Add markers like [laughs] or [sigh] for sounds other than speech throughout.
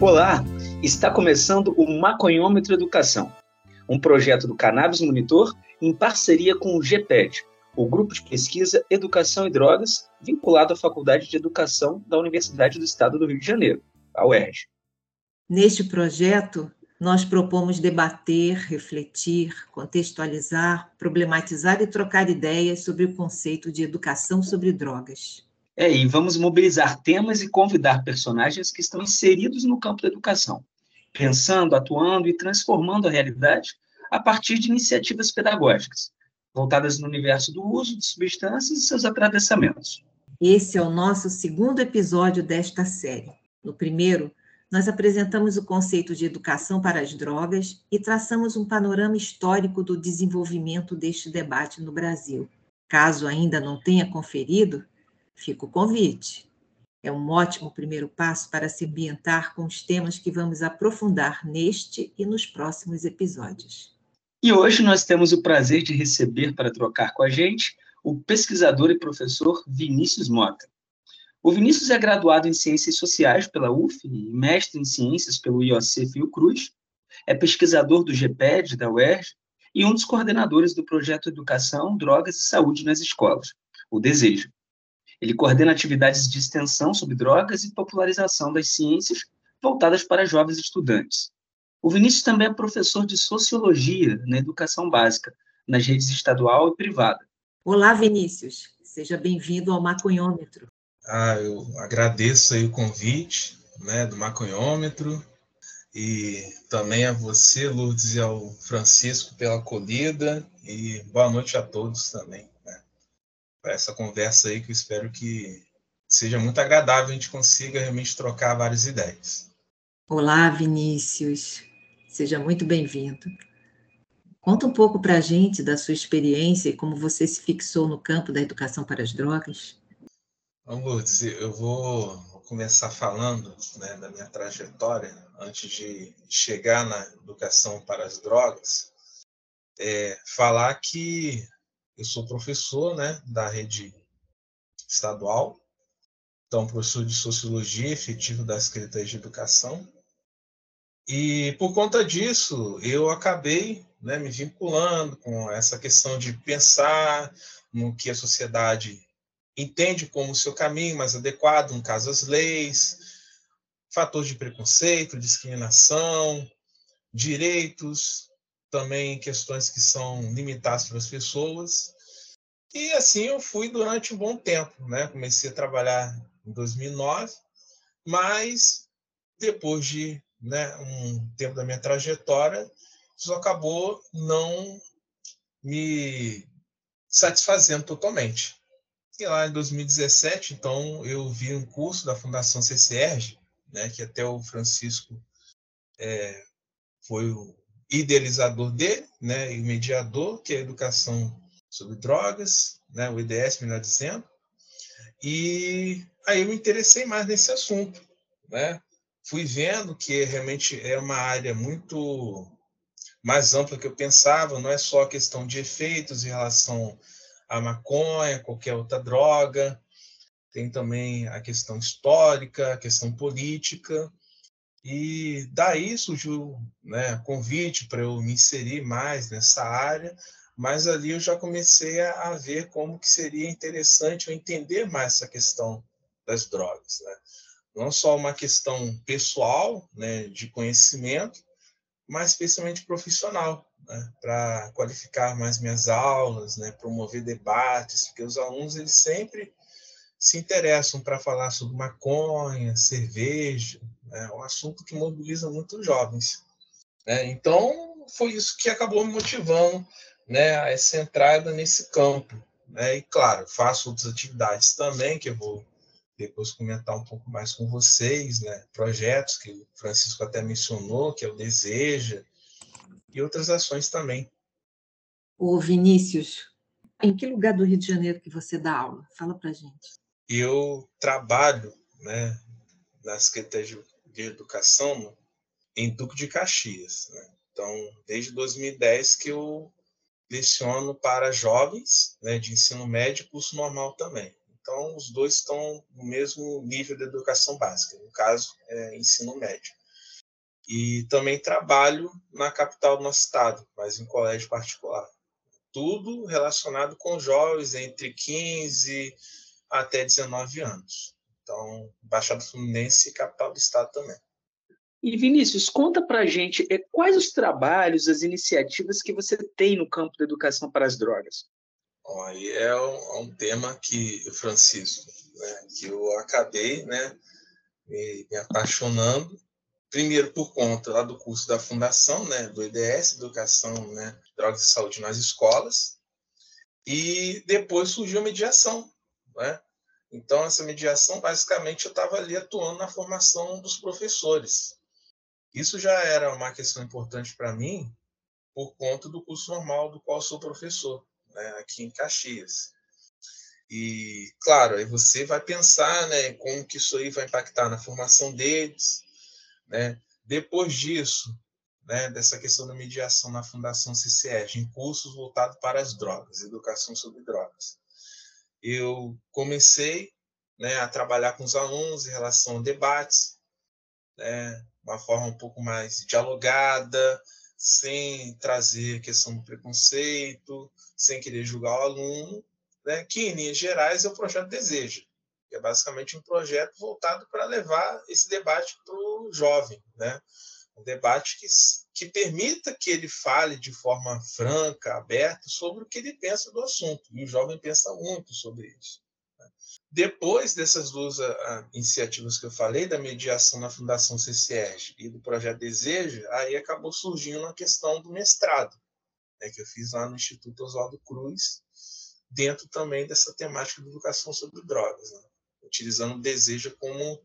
Olá, está começando o Maconhômetro Educação, um projeto do Cannabis Monitor em parceria com o GPED, o Grupo de Pesquisa Educação e Drogas, vinculado à Faculdade de Educação da Universidade do Estado do Rio de Janeiro, a UERJ. Neste projeto, nós propomos debater, refletir, contextualizar, problematizar e trocar ideias sobre o conceito de educação sobre drogas. É, e vamos mobilizar temas e convidar personagens que estão inseridos no campo da educação, pensando, atuando e transformando a realidade a partir de iniciativas pedagógicas, voltadas no universo do uso de substâncias e seus atravessamentos. Esse é o nosso segundo episódio desta série. No primeiro, nós apresentamos o conceito de educação para as drogas e traçamos um panorama histórico do desenvolvimento deste debate no Brasil. Caso ainda não tenha conferido, Fica o convite. É um ótimo primeiro passo para se ambientar com os temas que vamos aprofundar neste e nos próximos episódios. E hoje nós temos o prazer de receber para trocar com a gente o pesquisador e professor Vinícius Mota. O Vinícius é graduado em Ciências Sociais pela UF e mestre em Ciências pelo IOC Fiocruz, é pesquisador do GPED da UERJ e um dos coordenadores do projeto Educação, Drogas e Saúde nas Escolas, o Desejo. Ele coordena atividades de extensão sobre drogas e popularização das ciências voltadas para jovens estudantes. O Vinícius também é professor de sociologia na educação básica, nas redes estadual e privada. Olá, Vinícius. Seja bem-vindo ao Maconhômetro. Ah, eu agradeço aí o convite né, do Maconhômetro e também a você, Lourdes, e ao Francisco pela acolhida e boa noite a todos também para essa conversa aí que eu espero que seja muito agradável, a gente consiga realmente trocar várias ideias. Olá, Vinícius. Seja muito bem-vindo. Conta um pouco para a gente da sua experiência e como você se fixou no campo da educação para as drogas. Vamos dizer, eu vou começar falando né, da minha trajetória antes de chegar na educação para as drogas. É, falar que eu sou professor né, da rede estadual, então professor de Sociologia efetivo das Secretarias de Educação. E por conta disso, eu acabei né, me vinculando com essa questão de pensar no que a sociedade entende como o seu caminho mais adequado, no caso as leis, fatores de preconceito, discriminação, direitos, também questões que são limitadas para as pessoas. E assim eu fui durante um bom tempo, né? Comecei a trabalhar em 2009, mas depois de né, um tempo da minha trajetória, isso acabou não me satisfazendo totalmente. E lá em 2017, então, eu vi um curso da Fundação CCR, né, que até o Francisco é, foi o idealizador dele, né, e o mediador, que é a educação sobre drogas, né, o IDS, melhor dizendo. E aí eu me interessei mais nesse assunto, né? Fui vendo que realmente é uma área muito mais ampla que eu pensava, não é só a questão de efeitos em relação à maconha, qualquer outra droga, tem também a questão histórica, a questão política, e daí surgiu né, convite para eu me inserir mais nessa área, mas ali eu já comecei a, ver como que seria interessante eu entender mais essa questão das drogas, né? Não só uma questão pessoal, né, de conhecimento, mas especialmente profissional, né, para qualificar mais minhas aulas, né, promover debates, porque os alunos eles sempre se interessam para falar sobre maconha, cerveja, é um assunto que mobiliza muitos jovens. Né? Então, foi isso que acabou me motivando né, a essa entrada nesse campo. Né? E, claro, faço outras atividades também, que eu vou depois comentar um pouco mais com vocês, né? projetos que o Francisco até mencionou, que é o Deseja, e outras ações também. Ô Vinícius, em que lugar do Rio de Janeiro que você dá aula? Fala para gente. Eu trabalho né, na Secretaria de Educação em Duque de Caxias. Né? Então, desde 2010 que eu leciono para jovens né, de ensino médio e curso normal também. Então, os dois estão no mesmo nível de educação básica, no caso, é ensino médio. E também trabalho na capital do nosso estado, mas em colégio particular. Tudo relacionado com jovens entre 15 até 19 anos. Então, Baixada Fluminense e capital do estado também. E Vinícius, conta para a gente é, quais os trabalhos, as iniciativas que você tem no campo da educação para as drogas. Bom, aí é um, é um tema que, Francisco, né, que eu acabei né, me, me, apaixonando, primeiro por conta lá do curso da Fundação, né, do EDS, Educação, né, Drogas e Saúde nas Escolas, e depois surgiu a mediação. Né? Então, essa mediação, basicamente, eu estava ali atuando na formação dos professores. Isso já era uma questão importante para mim, por conta do curso normal do qual sou professor né, aqui em Caxias. E, claro, aí você vai pensar né, como que isso aí vai impactar na formação deles. Né? Depois disso, né, dessa questão da mediação na Fundação CCEG, em cursos voltados para as drogas, educação sobre drogas. Eu comecei né, a trabalhar com os alunos em relação a debates, né, uma forma um pouco mais dialogada, sem trazer questão do preconceito, sem querer julgar o aluno, né, que, em linhas gerais, é o projeto Deseja, é basicamente um projeto voltado para levar esse debate para o jovem, né? um debate que, que permita que ele fale de forma franca, aberta, sobre o que ele pensa do assunto, e o jovem pensa muito sobre isso. Depois dessas duas uh, iniciativas que eu falei, da mediação na Fundação CCERG e do Projeto Desejo, aí acabou surgindo a questão do mestrado, né, que eu fiz lá no Instituto Oswaldo Cruz, dentro também dessa temática de educação sobre drogas, né, utilizando o desejo como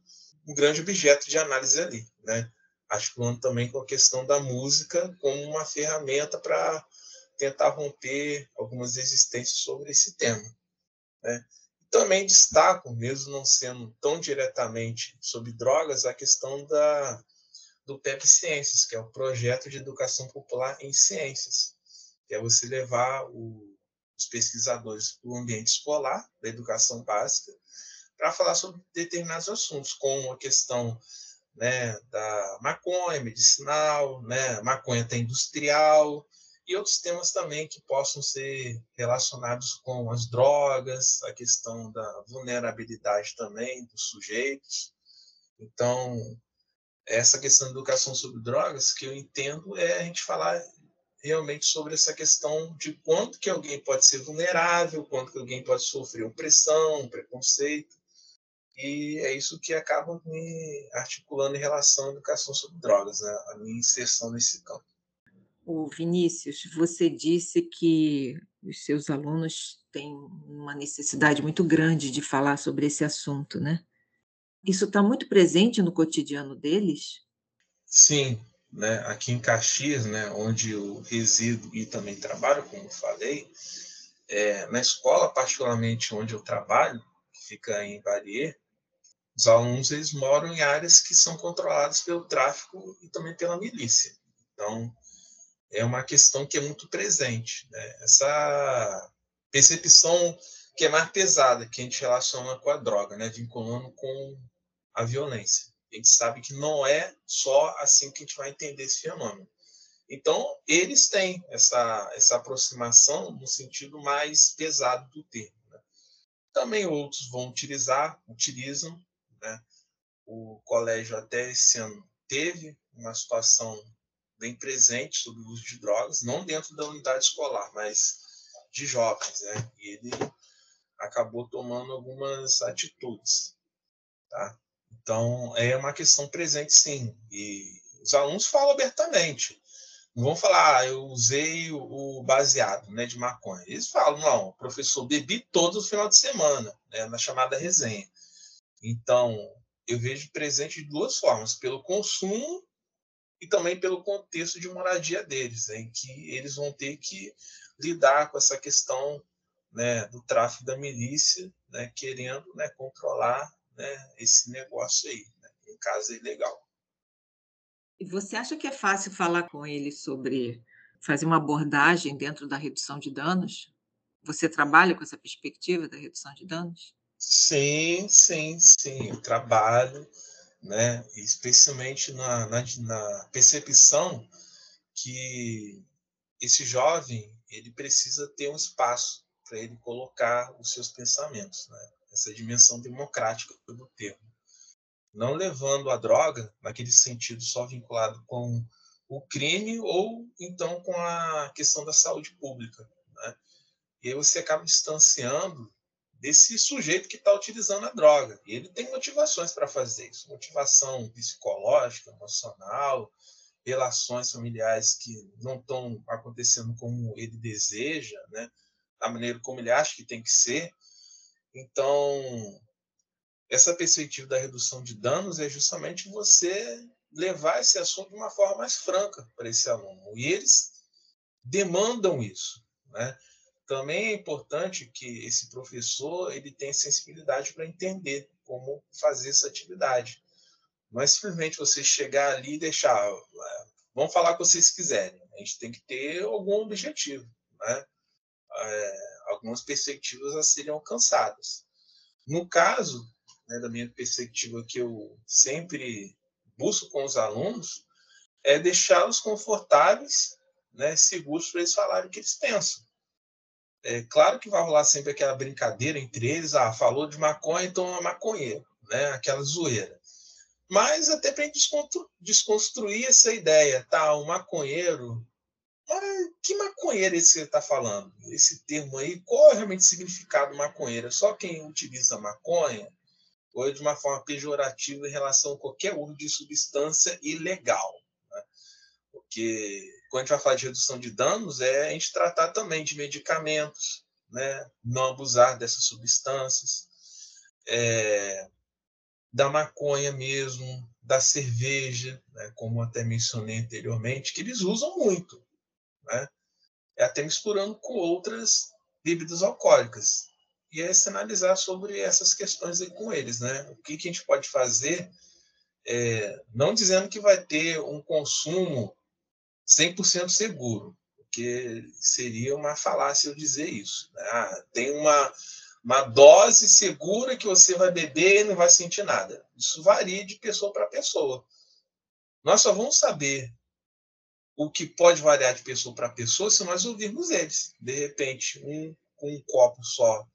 um grande objeto de análise ali, né, articulando também com a questão da música como uma ferramenta para tentar romper algumas resistências sobre esse tema. Né. Também destaco, mesmo não sendo tão diretamente sobre drogas, a questão da, do PEP Ciências, que é o Projeto de Educação Popular em Ciências, que é você levar o, os pesquisadores para o ambiente escolar, da educação básica, para falar sobre determinados assuntos, como a questão né, da maconha medicinal, né, maconha até industrial, e outros temas também que possam ser relacionados com as drogas, a questão da vulnerabilidade também dos sujeitos. Então, essa questão da educação sobre drogas, que eu entendo, é a gente falar realmente sobre essa questão de quanto que alguém pode ser vulnerável, quanto que alguém pode sofrer opressão, preconceito, e é isso que acaba me articulando em relação à educação sobre drogas, né? a minha inserção nesse campo. O Vinícius, você disse que os seus alunos têm uma necessidade muito grande de falar sobre esse assunto, né? Isso está muito presente no cotidiano deles? Sim, né? Aqui em Caxias, né, onde eu resido e também trabalho, como falei, é, na escola, particularmente onde eu trabalho, que fica em Barier, os alunos eles moram em áreas que são controladas pelo tráfico e também pela milícia. Então, é uma questão que é muito presente. Né? Essa percepção que é mais pesada, que a gente relaciona com a droga, né? vinculando com a violência. A gente sabe que não é só assim que a gente vai entender esse fenômeno. Então, eles têm essa, essa aproximação no sentido mais pesado do termo. Né? Também outros vão utilizar, utilizam. Né? O colégio até esse ano teve uma situação bem presente sobre o uso de drogas, não dentro da unidade escolar, mas de jovens, né? E ele acabou tomando algumas atitudes, tá? Então, é uma questão presente, sim. E os alunos falam abertamente. Não vão falar, ah, eu usei o baseado né, de maconha. Eles falam, não, professor, bebi todo o final de semana, né, na chamada resenha. Então, eu vejo presente de duas formas, pelo consumo e também pelo contexto de moradia deles, em que eles vão ter que lidar com essa questão né, do tráfico da milícia, né, querendo né, controlar né, esse negócio aí, né, em casa ilegal. E você acha que é fácil falar com ele sobre fazer uma abordagem dentro da redução de danos? Você trabalha com essa perspectiva da redução de danos? Sim, sim, sim. Eu trabalho, né? especialmente na, na, na percepção que esse jovem ele precisa ter um espaço para ele colocar os seus pensamentos, né? essa dimensão democrática do termo. Não levando a droga naquele sentido só vinculado com o crime ou então com a questão da saúde pública. Né? E aí você acaba distanciando desse sujeito que está utilizando a droga. E ele tem motivações para fazer isso, motivação psicológica, emocional, relações familiares que não estão acontecendo como ele deseja, né? da maneira como ele acha que tem que ser. Então, essa perspectiva da redução de danos é justamente você levar esse assunto de uma forma mais franca para esse aluno. E eles demandam isso. Né? Também é importante que esse professor ele tenha sensibilidade para entender como fazer essa atividade. Não é simplesmente você chegar ali e deixar, ah, vamos falar o que vocês quiserem. A gente tem que ter algum objetivo, né? É, algumas perspectivas a serem alcançadas. No caso, né, da minha perspectiva que eu sempre busco com os alunos, é deixá-los confortáveis, né, seguros para eles falarem o que eles pensam. É claro que vai rolar sempre aquela brincadeira entre eles, ah, falou de maconha, então é maconheiro, né? Aquela zoeira. Mas até para desconstru desconstruir essa ideia, tá? O maconheiro, mas que maconheiro é esse você está falando? Esse termo aí, qual é realmente o significado maconheiro? É só quem utiliza maconha ou é de uma forma pejorativa em relação a qualquer uso de substância ilegal? Porque quando a gente vai falar de redução de danos, é a gente tratar também de medicamentos, né? não abusar dessas substâncias, é, da maconha mesmo, da cerveja, né? como até mencionei anteriormente, que eles usam muito, né? É até misturando com outras bebidas alcoólicas. E é sinalizar sobre essas questões aí com eles, né? O que, que a gente pode fazer, é, não dizendo que vai ter um consumo 100% seguro, porque seria uma falácia eu dizer isso. Né? Ah, tem uma, uma dose segura que você vai beber e não vai sentir nada. Isso varia de pessoa para pessoa. Nós só vamos saber o que pode variar de pessoa para pessoa se nós ouvirmos eles. De repente, um com um copo só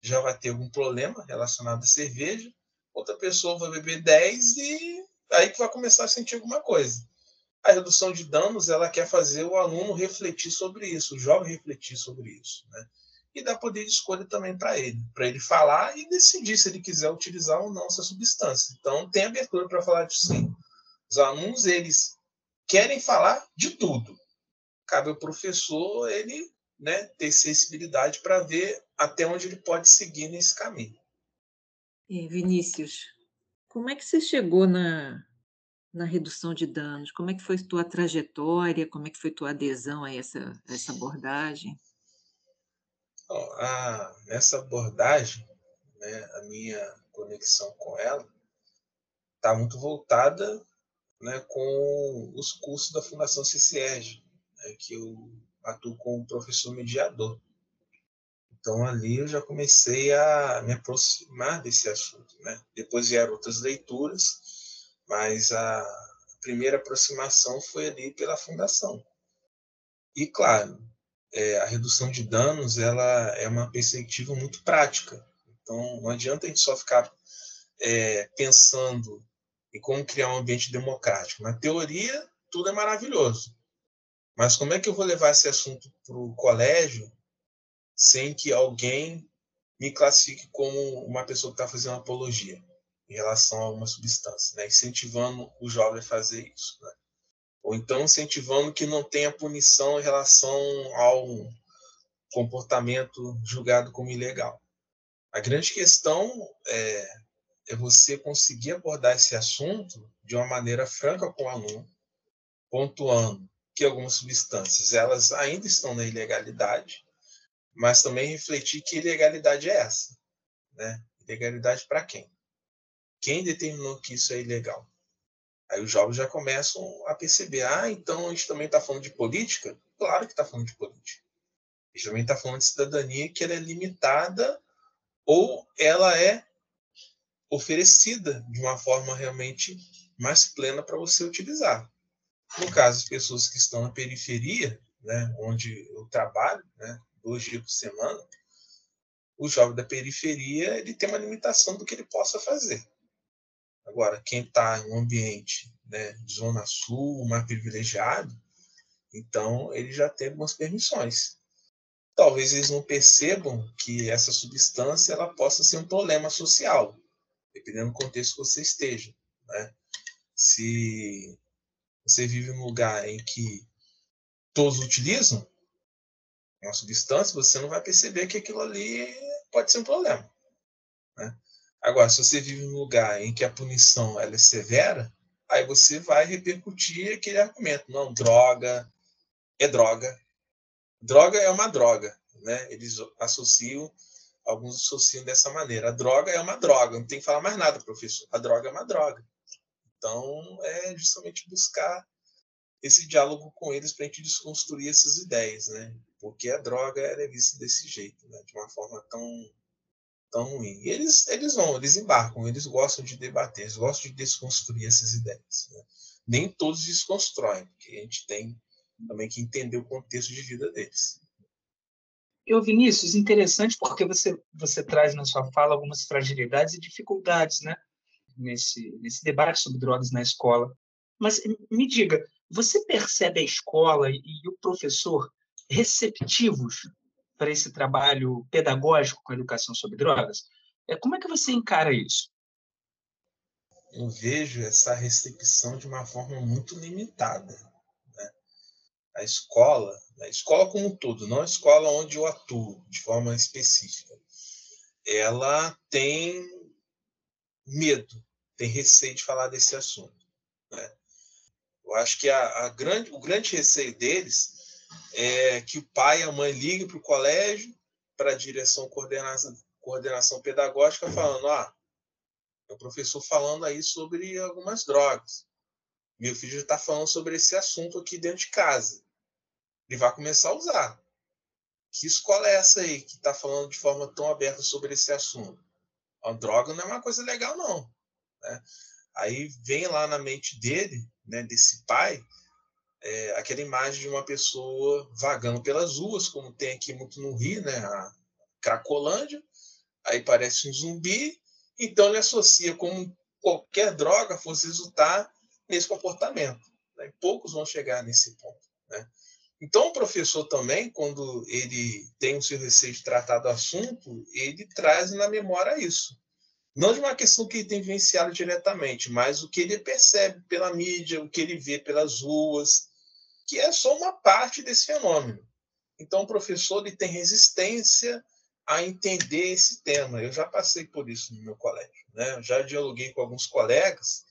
já vai ter algum problema relacionado à cerveja, outra pessoa vai beber 10 e aí que vai começar a sentir alguma coisa. A redução de danos ela quer fazer o aluno refletir sobre isso, o jovem refletir sobre isso, né? E dar poder de escolha também para ele, para ele falar e decidir se ele quiser utilizar ou não essa substância. Então tem abertura para falar disso sim. Os alunos eles querem falar de tudo. Cabe ao professor ele né, ter sensibilidade para ver até onde ele pode seguir nesse caminho. E Vinícius, como é que você chegou na, na redução de danos? Como é que foi tua trajetória? Como é que foi tua adesão a essa, a essa abordagem? Bom, a, nessa abordagem, né, a minha conexão com ela está muito voltada né, com os cursos da Fundação CCERG, né, que eu atuo como professor mediador. Então, ali eu já comecei a me aproximar desse assunto. Né? Depois vieram outras leituras, mas a primeira aproximação foi ali pela fundação. E, claro, é, a redução de danos ela é uma perspectiva muito prática. Então, não adianta a gente só ficar é, pensando em como criar um ambiente democrático. Na teoria, tudo é maravilhoso. Mas como é que eu vou levar esse assunto para o colégio sem que alguém me classifique como uma pessoa que está fazendo apologia? Em relação a uma substância, né? incentivando o jovem a fazer isso. Né? Ou então incentivando que não tenha punição em relação ao comportamento julgado como ilegal. A grande questão é, é você conseguir abordar esse assunto de uma maneira franca com o aluno, pontuando que algumas substâncias elas ainda estão na ilegalidade, mas também refletir que ilegalidade é essa, né? Ilegalidade para quem? Quem determinou que isso é ilegal? Aí os jovens já começam a perceber: ah, então a gente também está falando de política? Claro que está falando de política. A gente também está falando de cidadania que ela é limitada ou ela é oferecida de uma forma realmente mais plena para você utilizar. No caso, as pessoas que estão na periferia, né, onde eu trabalho, né, dois dias por semana, o jovem da periferia ele tem uma limitação do que ele possa fazer. Agora, quem está em um ambiente né, de zona sul, mais privilegiado, então ele já tem algumas permissões. Talvez eles não percebam que essa substância ela possa ser um problema social, dependendo do contexto que você esteja. Né? Se você vive num lugar em que todos utilizam uma substância, você não vai perceber que aquilo ali pode ser um problema. Né? Agora, se você vive num lugar em que a punição ela é severa, aí você vai repercutir aquele argumento. Não, droga é droga. Droga é uma droga. Né? Eles associam, alguns associam dessa maneira. A droga é uma droga, não tem que falar mais nada, professor. A droga é uma droga. Então, é justamente buscar esse diálogo com eles para a gente desconstruir essas ideias, né? Porque a droga é vista desse jeito, né? De uma forma tão tão ruim. E eles eles vão, eles embarcam, eles gostam de debater, eles gostam de desconstruir essas ideias. Né? Nem todos desconstroem, porque a gente tem também que entender o contexto de vida deles. Eu, Vinícius, interessante porque você você traz na sua fala algumas fragilidades e dificuldades, né? nesse, nesse debate sobre drogas na escola. Mas me diga, você percebe a escola e, e o professor receptivos para esse trabalho pedagógico com a educação sobre drogas? É, como é que você encara isso? Eu vejo essa recepção de uma forma muito limitada. Né? A escola, a escola como um todo, não a escola onde eu atuo de forma específica, ela tem medo, tem receio de falar desse assunto. Né? Eu acho que a, a, grande, o grande receio deles é que o pai e a mãe liguem para o colégio, para a direção coordenação, coordenação pedagógica, falando: ah, o professor falando aí sobre algumas drogas. Meu filho já está falando sobre esse assunto aqui dentro de casa. Ele vai começar a usar. Que escola é essa aí que está falando de forma tão aberta sobre esse assunto? A droga não é uma coisa legal, não. Né? Aí vem lá na mente dele, né, desse pai, é, aquela imagem de uma pessoa vagando pelas ruas, como tem aqui muito no Rio, né, a Cracolândia, aí parece um zumbi, então ele associa como qualquer droga fosse resultar nesse comportamento. Né? Poucos vão chegar nesse ponto. Né? Então, o professor também, quando ele tem o seu receio de tratar do assunto, ele traz na memória isso. Não de uma questão que ele tem vivenciado diretamente, mas o que ele percebe pela mídia, o que ele vê pelas ruas, que é só uma parte desse fenômeno. Então, o professor ele tem resistência a entender esse tema. Eu já passei por isso no meu colégio. Né? Eu já dialoguei com alguns colegas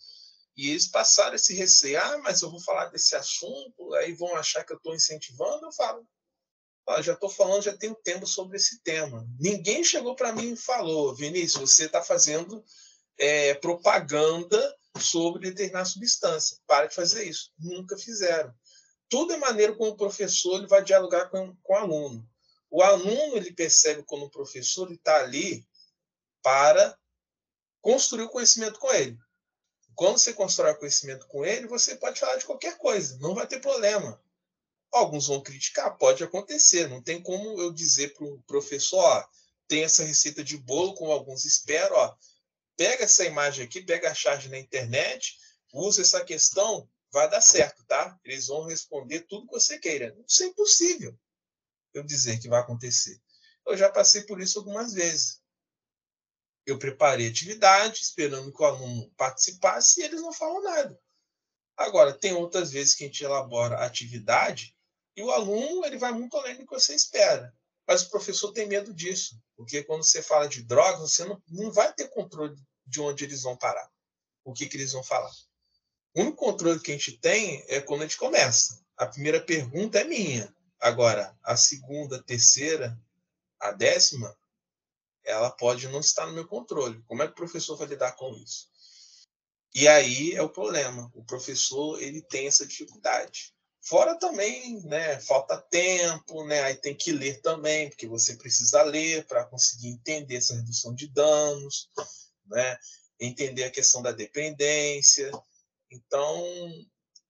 e eles passaram esse receio, ah, mas eu vou falar desse assunto, aí vão achar que eu estou incentivando. Eu falo, ah, já estou falando, já tenho tempo sobre esse tema. Ninguém chegou para mim e falou, Vinícius, você está fazendo é, propaganda sobre determinada substância. Para de fazer isso. Nunca fizeram. Tudo é maneira como o professor ele vai dialogar com, com o aluno. O aluno ele percebe quando o professor está ali para construir o conhecimento com ele. Quando você constrói conhecimento com ele, você pode falar de qualquer coisa, não vai ter problema. Alguns vão criticar, pode acontecer. Não tem como eu dizer para o professor, ó, tem essa receita de bolo, como alguns esperam, ó, pega essa imagem aqui, pega a charge na internet, usa essa questão, vai dar certo, tá? Eles vão responder tudo que você queira. Isso é impossível eu dizer que vai acontecer. Eu já passei por isso algumas vezes eu preparei atividade, esperando que o aluno participasse, e eles não falam nada. Agora, tem outras vezes que a gente elabora atividade e o aluno ele vai muito além do que você espera. Mas o professor tem medo disso, porque quando você fala de drogas, você não, não vai ter controle de onde eles vão parar, o que, que eles vão falar. O único controle que a gente tem é quando a gente começa. A primeira pergunta é minha. Agora, a segunda, a terceira, a décima, ela pode não estar no meu controle. Como é que o professor vai lidar com isso? E aí é o problema. O professor ele tem essa dificuldade. Fora também, né, falta tempo, né, aí tem que ler também, porque você precisa ler para conseguir entender essa redução de danos, né, entender a questão da dependência. Então,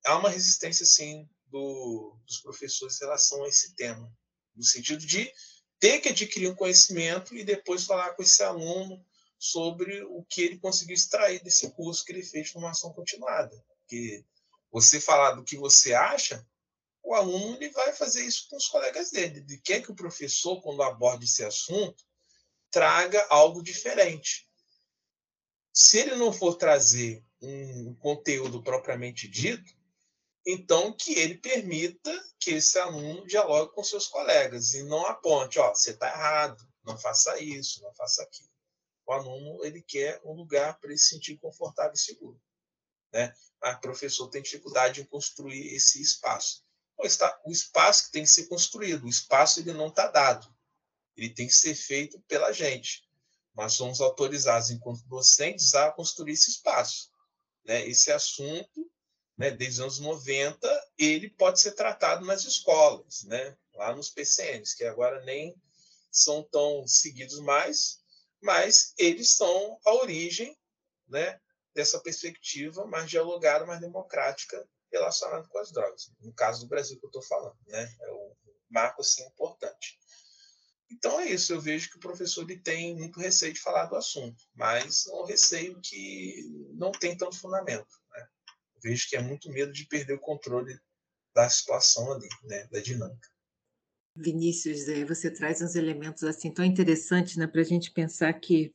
há uma resistência, sim, do, dos professores em relação a esse tema, no sentido de ter que adquirir um conhecimento e depois falar com esse aluno sobre o que ele conseguiu extrair desse curso que ele fez de formação continuada. Porque você falar do que você acha, o aluno ele vai fazer isso com os colegas dele. Ele quer que o professor, quando aborda esse assunto, traga algo diferente. Se ele não for trazer um conteúdo propriamente dito, então que ele permita que esse aluno dialogue com seus colegas e não aponte, ó, você está errado, não faça isso, não faça aquilo. O aluno ele quer um lugar para ele se sentir confortável e seguro, né? Mas o professor tem dificuldade em construir esse espaço. O espaço que tem que ser construído, o espaço ele não está dado, ele tem que ser feito pela gente. Nós somos autorizados, enquanto docentes, a construir esse espaço. Né? Esse assunto né, desde os anos 90, ele pode ser tratado nas escolas, né, lá nos PCNs, que agora nem são tão seguidos mais, mas eles são a origem né, dessa perspectiva mais dialogada, mais democrática relacionada com as drogas. No caso do Brasil que eu estou falando, né, é um marco assim, importante. Então é isso, eu vejo que o professor ele tem muito receio de falar do assunto, mas é um receio que não tem tanto fundamento vejo que é muito medo de perder o controle da situação ali, né, da dinâmica. Vinícius, é, você traz uns elementos assim tão interessantes né, para a gente pensar que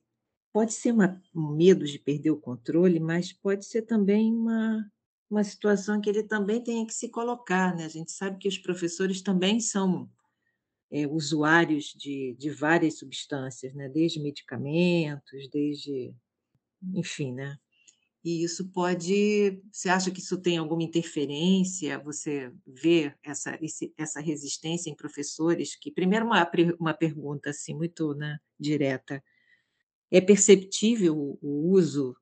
pode ser uma, um medo de perder o controle, mas pode ser também uma, uma situação que ele também tem que se colocar. Né? A gente sabe que os professores também são é, usuários de, de várias substâncias, né? desde medicamentos, desde. Enfim, né? E isso pode. Você acha que isso tem alguma interferência? Você vê essa, esse, essa resistência em professores? Que primeiro uma, uma pergunta assim muito né, direta. É perceptível o uso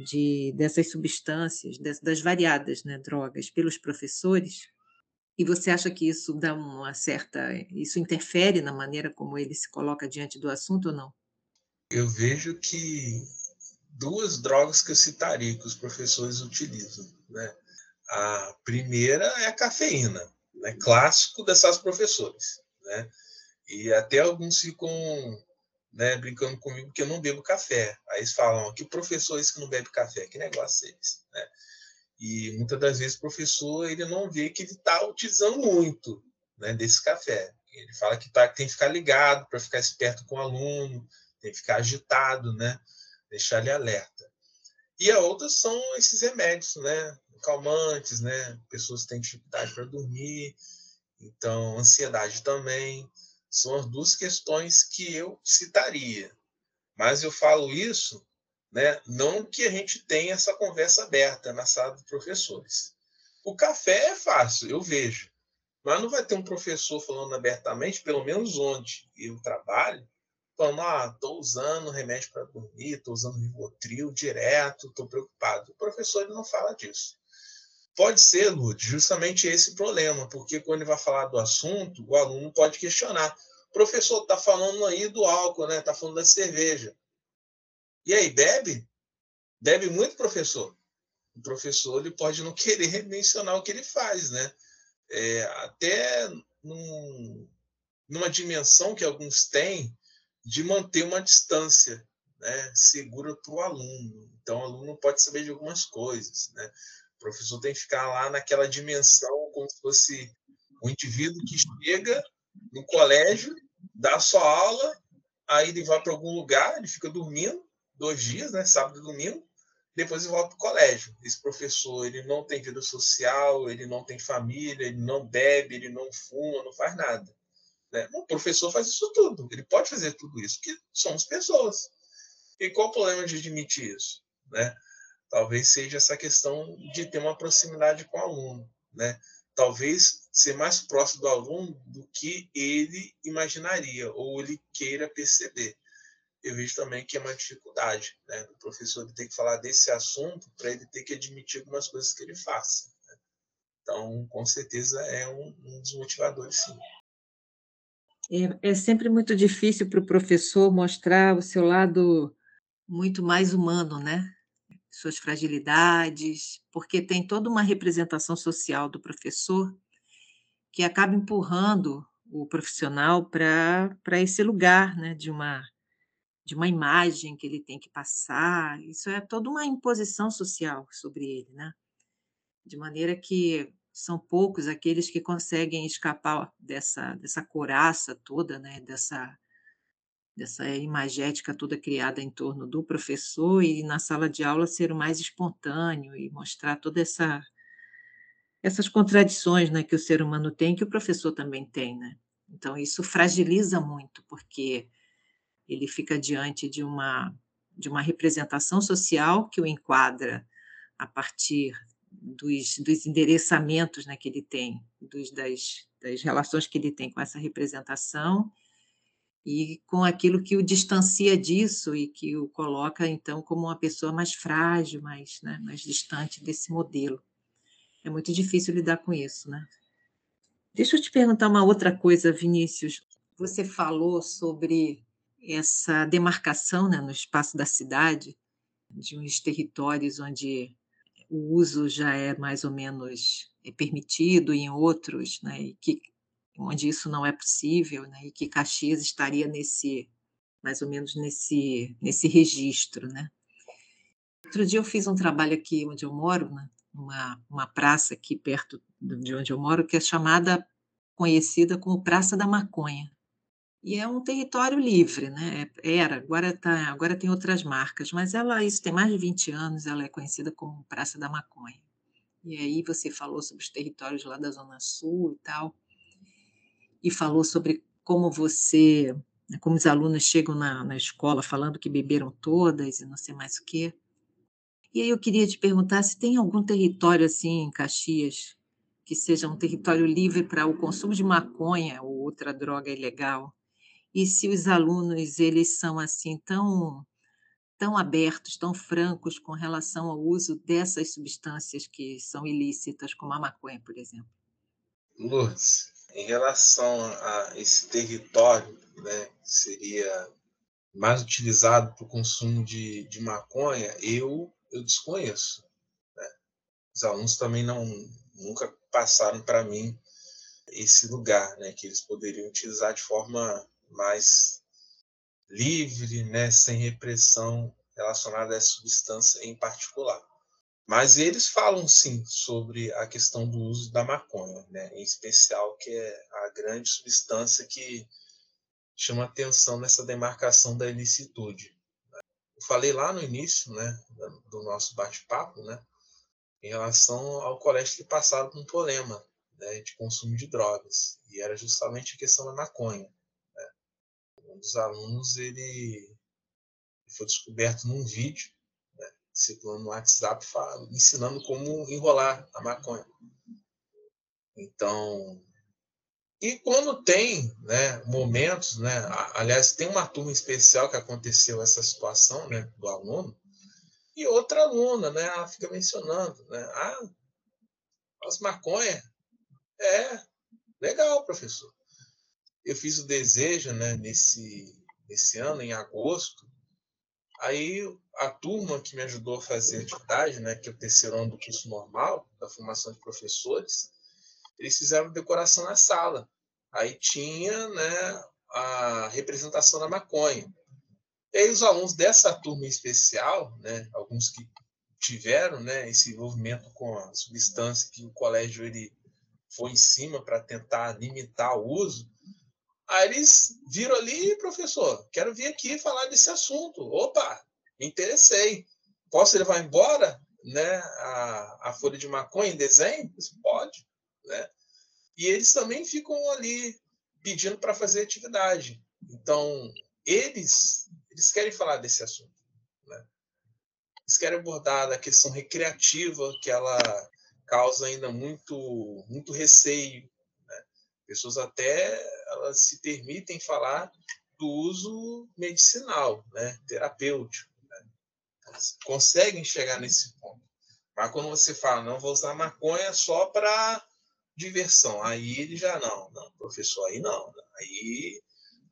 de, dessas substâncias, das, das variadas né, drogas, pelos professores? E você acha que isso dá uma certa. Isso interfere na maneira como ele se coloca diante do assunto ou não? Eu vejo que duas drogas que eu citaria que os professores utilizam. Né? A primeira é a cafeína, né? clássico dessas professores. Né? E até alguns ficam né, brincando comigo que eu não bebo café. Aí eles falam que professor esse que não bebe café, que negócio é esse? Né? E muitas das vezes o professor ele não vê que ele está utilizando muito né, desse café. Ele fala que tá, tem que ficar ligado para ficar esperto com o aluno, tem que ficar agitado, né? deixar ele alerta. E a outra são esses remédios, né? Calmantes, né? Pessoas que têm dificuldade para dormir, então ansiedade também. São as duas questões que eu citaria. Mas eu falo isso, né? Não que a gente tenha essa conversa aberta na sala de professores. O café é fácil, eu vejo. Mas não vai ter um professor falando abertamente, pelo menos onde eu trabalho, falando, ah, estou usando remédio para dormir, estou usando Rivotril direto, estou preocupado. O professor não fala disso. Pode ser, Lud, justamente esse problema, porque quando ele vai falar do assunto, o aluno pode questionar. O professor está falando aí do álcool, né? Está falando da cerveja. E aí, bebe? Bebe muito, professor? O professor ele pode não querer [laughs] mencionar o que ele faz, né? É, até num, numa dimensão que alguns têm, de manter uma distância né, segura para o aluno. Então, o aluno pode saber de algumas coisas. Né? O professor tem que ficar lá naquela dimensão, como se fosse um indivíduo que chega no colégio, dá a sua aula, aí ele vai para algum lugar, ele fica dormindo dois dias, né, sábado e domingo, depois ele volta para o colégio. Esse professor ele não tem vida social, ele não tem família, ele não bebe, ele não fuma, não faz nada. Né? O professor faz isso tudo, ele pode fazer tudo isso, porque somos pessoas. E qual o problema de admitir isso? Né? Talvez seja essa questão de ter uma proximidade com o aluno. Né? Talvez ser mais próximo do aluno do que ele imaginaria ou ele queira perceber. Eu vejo também que é uma dificuldade né, do professor ter que falar desse assunto para ele ter que admitir algumas coisas que ele faça. Né? Então, com certeza, é um, um sim. É, é sempre muito difícil para o professor mostrar o seu lado muito mais humano, né? Suas fragilidades, porque tem toda uma representação social do professor que acaba empurrando o profissional para esse lugar, né? De uma de uma imagem que ele tem que passar. Isso é toda uma imposição social sobre ele, né? De maneira que são poucos aqueles que conseguem escapar dessa dessa coraça toda, né? Dessa dessa imagética toda criada em torno do professor e na sala de aula ser o mais espontâneo e mostrar toda essa essas contradições, né, que o ser humano tem, que o professor também tem, né? Então isso fragiliza muito, porque ele fica diante de uma de uma representação social que o enquadra a partir dos, dos endereçamentos né, que ele tem, dos, das, das relações que ele tem com essa representação e com aquilo que o distancia disso e que o coloca então como uma pessoa mais frágil, mais, né, mais distante desse modelo. É muito difícil lidar com isso, né? Deixa eu te perguntar uma outra coisa, Vinícius. Você falou sobre essa demarcação né, no espaço da cidade, de uns territórios onde o uso já é mais ou menos é permitido, e em outros, né, e que, onde isso não é possível, né, e que Caxias estaria nesse, mais ou menos nesse, nesse registro. Né. Outro dia eu fiz um trabalho aqui onde eu moro, né, uma, uma praça aqui perto de onde eu moro, que é chamada, conhecida como Praça da Maconha. E é um território livre, né? Era, agora, tá, agora tem outras marcas, mas ela, isso tem mais de 20 anos, ela é conhecida como Praça da Maconha. E aí você falou sobre os territórios lá da Zona Sul e tal, e falou sobre como você, né, como os alunos chegam na, na escola falando que beberam todas e não sei mais o quê. E aí eu queria te perguntar se tem algum território assim em Caxias que seja um território livre para o consumo de maconha ou outra droga ilegal e se os alunos eles são assim tão tão abertos, tão francos com relação ao uso dessas substâncias que são ilícitas, como a maconha, por exemplo. Lourdes, em relação a esse território, né, seria mais utilizado para o consumo de, de maconha, eu, eu desconheço. Né? Os alunos também não nunca passaram para mim esse lugar, né, que eles poderiam utilizar de forma mais livre, né, sem repressão relacionada a essa substância em particular. Mas eles falam sim sobre a questão do uso da maconha, né, em especial que é a grande substância que chama atenção nessa demarcação da ilicitude. Eu falei lá no início, né, do nosso bate-papo, né, em relação ao colégio que passaram por um problema né, de consumo de drogas e era justamente a questão da maconha um dos alunos ele foi descoberto num vídeo né, circulando no WhatsApp ensinando como enrolar a maconha. Então, e quando tem né, momentos, né, aliás, tem uma turma especial que aconteceu essa situação né, do aluno, e outra aluna, né, ela fica mencionando, né, ah, as maconha, é, legal, professor eu fiz o desejo né, nesse, nesse ano, em agosto. Aí a turma que me ajudou a fazer a atividade, né, que é o terceiro ano do curso normal, da formação de professores, eles fizeram decoração na sala. Aí tinha né, a representação da maconha. E aí os alunos dessa turma em especial, né, alguns que tiveram né, esse envolvimento com a substância que o colégio ele foi em cima para tentar limitar o uso, Aí eles viram ali, professor, quero vir aqui falar desse assunto. Opa, interessei. Posso levar embora né, a, a folha de maconha em desenho? Pode. Né? E eles também ficam ali pedindo para fazer atividade. Então, eles, eles querem falar desse assunto. Né? Eles querem abordar a questão recreativa, que ela causa ainda muito, muito receio. Né? Pessoas até elas se permitem falar do uso medicinal, né, terapêutico. Né? Conseguem chegar nesse ponto. Mas quando você fala, não vou usar maconha só para diversão, aí ele já não, não, professor, aí não, aí